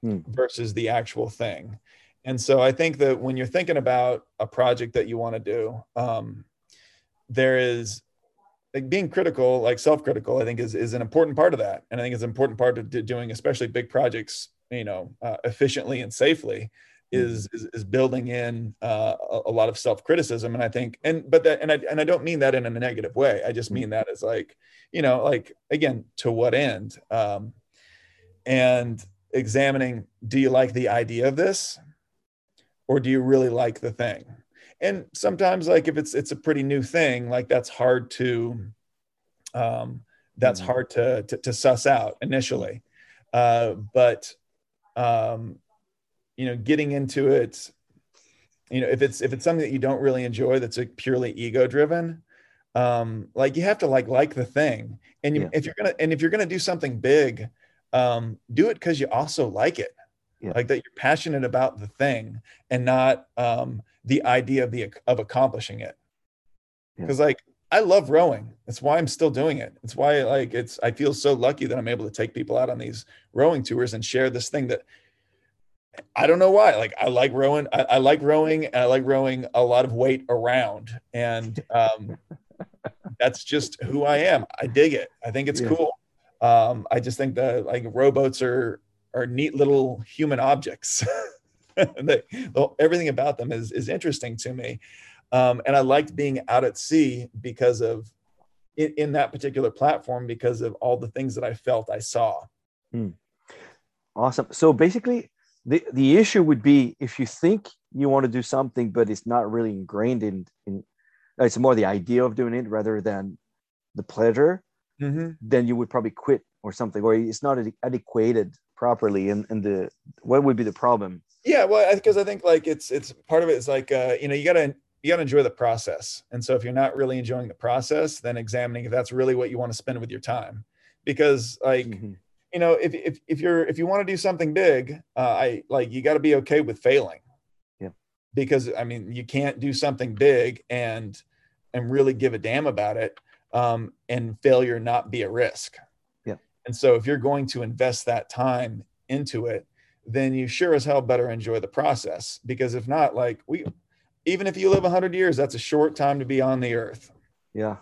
hmm. versus the actual thing. And so I think that when you're thinking about a project that you want to do, um, there is like being critical, like self-critical, I think is is an important part of that, and I think it's an important part of doing, especially big projects, you know, uh, efficiently and safely, is mm-hmm. is, is building in uh, a, lot of self-criticism. And I think, and but that, and I and I don't mean that in a negative way. I just mean mm-hmm. that as like, you know, like again, to what end? Um, and examining, do you like the idea of this, or do you really like the thing? And sometimes like if it's it's a pretty new thing like that's hard to um that's mm-hmm. hard to, to, to suss out initially uh but um you know getting into it you know if it's if it's something that you don't really enjoy that's like purely ego driven um like you have to like like the thing and you, yeah. if you're gonna and if you're gonna do something big um do it because you also like it yeah. like that you're passionate about the thing and not um the idea of the of accomplishing it. Because yeah. like i love rowing. That's why i'm still doing it. It's why like it's i feel so lucky that i'm able to take people out on these rowing tours and share this thing that i don't know why. Like i like rowing i, I like rowing and i like rowing a lot of weight around. And um that's just who i am. I dig it. I think it's yeah. cool. Um i just think that like rowboats are are neat little human objects they, everything about them is, is interesting to me. Um, and I liked being out at sea because of in, in, that particular platform because of all the things that I felt I saw. Hmm. Awesome. So basically, the, the issue would be if you think you want to do something, but it's not really ingrained in, in it's more the idea of doing it rather than the pleasure, mm-hmm. then you would probably quit or something, or it's not adequated properly. And, and the what would be the problem? Yeah, well, because I think like it's it's part of it is like uh, you know you gotta you gotta enjoy the process, and so if you're not really enjoying the process, then examining if that's really what you want to spend with your time, because like mm-hmm. you know if if if you're if you want to do something big, uh, I like you got to be okay with failing. Yeah, because I mean you can't do something big and and really give a damn about it, um, and failure not be a risk. Yeah, And so if you're going to invest that time into it, then you sure as hell better enjoy the process. Because if not, like we, even if you live 100 years, that's a short time to be on the earth. Yeah.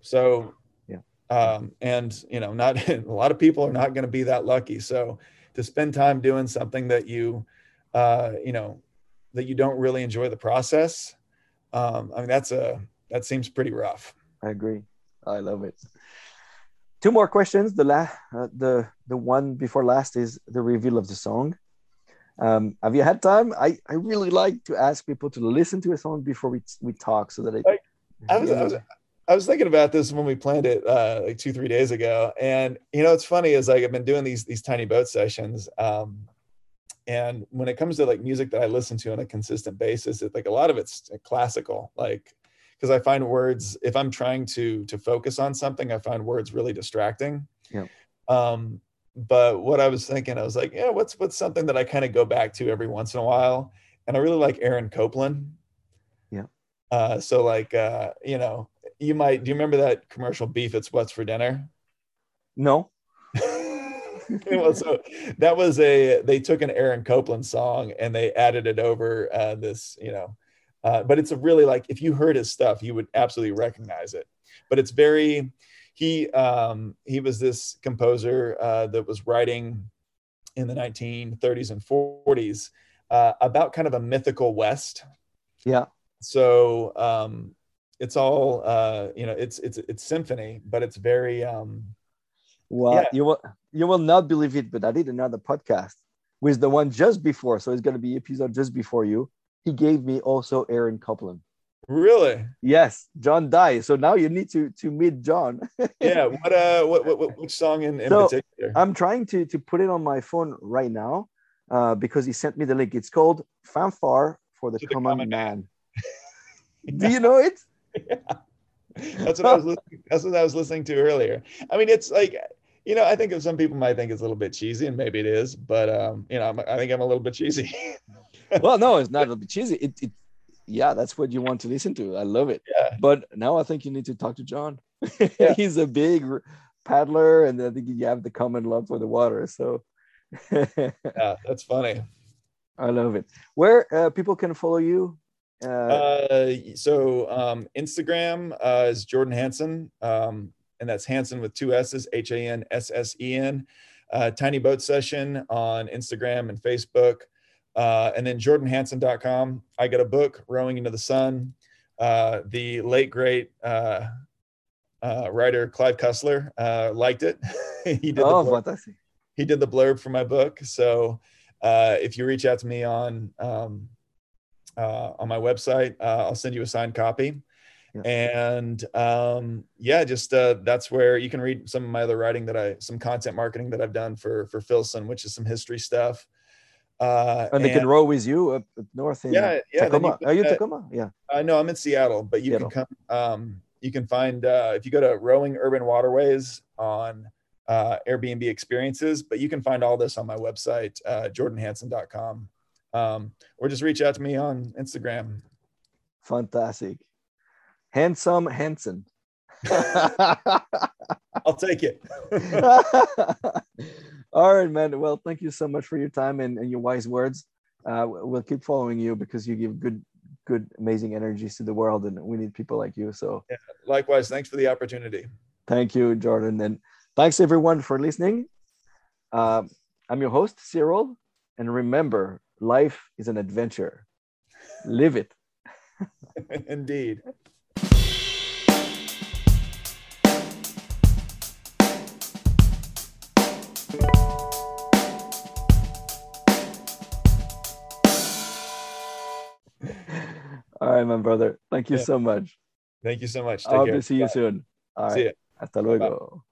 So, yeah. Um, and, you know, not a lot of people are not going to be that lucky. So to spend time doing something that you, uh, you know, that you don't really enjoy the process, um, I mean, that's a, that seems pretty rough. I agree. I love it. Two more questions. The last, uh, the the one before last is the reveal of the song. Um, have you had time? I, I really like to ask people to listen to a song before we we talk, so that it, like, I was, I was I was thinking about this when we planned it uh, like two three days ago, and you know it's funny is like I've been doing these these tiny boat sessions, um, and when it comes to like music that I listen to on a consistent basis, it like a lot of it's classical, like because I find words if I'm trying to to focus on something, I find words really distracting. Yeah. Um, but what I was thinking, I was like, yeah, what's what's something that I kind of go back to every once in a while, and I really like Aaron Copland. Yeah. Uh, so like uh, you know, you might do you remember that commercial beef it's what's for dinner? No. well, so that was a they took an Aaron Copland song and they added it over uh, this, you know, uh, but it's a really like if you heard his stuff, you would absolutely recognize it. But it's very he um, he was this composer uh, that was writing in the 1930s and 40s uh, about kind of a mythical West. Yeah. So um, it's all uh, you know, it's it's it's symphony, but it's very um, well, yeah. you will you will not believe it, but I did another podcast with the one just before, so it's going to be episode just before you he gave me also Aaron Copland. Really? Yes, John died. So now you need to to meet John. yeah. What uh what, what which song in, in so particular? I'm trying to to put it on my phone right now uh, because he sent me the link. It's called Fanfare for the, Common, common, Man. Man. Do you know it? Yeah. That's what I was listening, that's what I was listening to earlier. I mean, it's like you know, I think some people might think it's a little bit cheesy, and maybe it is, but um, you know, I think I'm a little bit cheesy. Well, no, it's not a bit cheesy. It, it, yeah, that's what you want to listen to. I love it. Yeah. But now I think you need to talk to John. Yeah. He's a big paddler, and I think you have the common love for the water. So, yeah, that's funny. I love it. Where uh, people can follow you? Uh, uh, so um, Instagram uh, is Jordan Hanssen, um, and that's Hanssen with two S's, H A N S S E N. Uh, Tiny Boat Session on Instagram and Facebook. Uh, and then jordanhanssen.com. I got a book, Rowing into the Sun. Uh, the late, great uh, uh writer Clive Cussler uh, liked it. he, did oh, the blurb, he did the blurb for my book. So uh, if you reach out to me on, um, on my website, I'll send you a signed copy. Yeah. And um, yeah, just that's where you can read some of my other writing that I, some content marketing that I've done for for Filson, which is some history stuff. Uh, and they can row with you up, north in yeah, yeah, Tacoma. You, Are you uh, Tacoma? Yeah. I uh, know I'm in Seattle, but you Seattle. can come. Um, you can find uh, if you go to Rowing Urban Waterways on uh, Airbnb experiences, but you can find all this on my website, uh, jordanhanssen.com, um, or just reach out to me on Instagram. Fantastic, handsome Hanssen. I'll take it. All right, man. Well, thank you so much for your time and, and your wise words. Uh, we'll keep following you because you give good, good, amazing energies to the world, and we need people like you. So, yeah, likewise. Thanks for the opportunity. Thank you, Jordan, and thanks everyone for listening. Uh, I'm your host, Cyril, and remember, life is an adventure. Live it. Indeed. Right, my brother. Thank you yeah. so much. Thank you so much. Take I'll care. see Bye. you soon. All right. See ya. Hasta luego. Bye.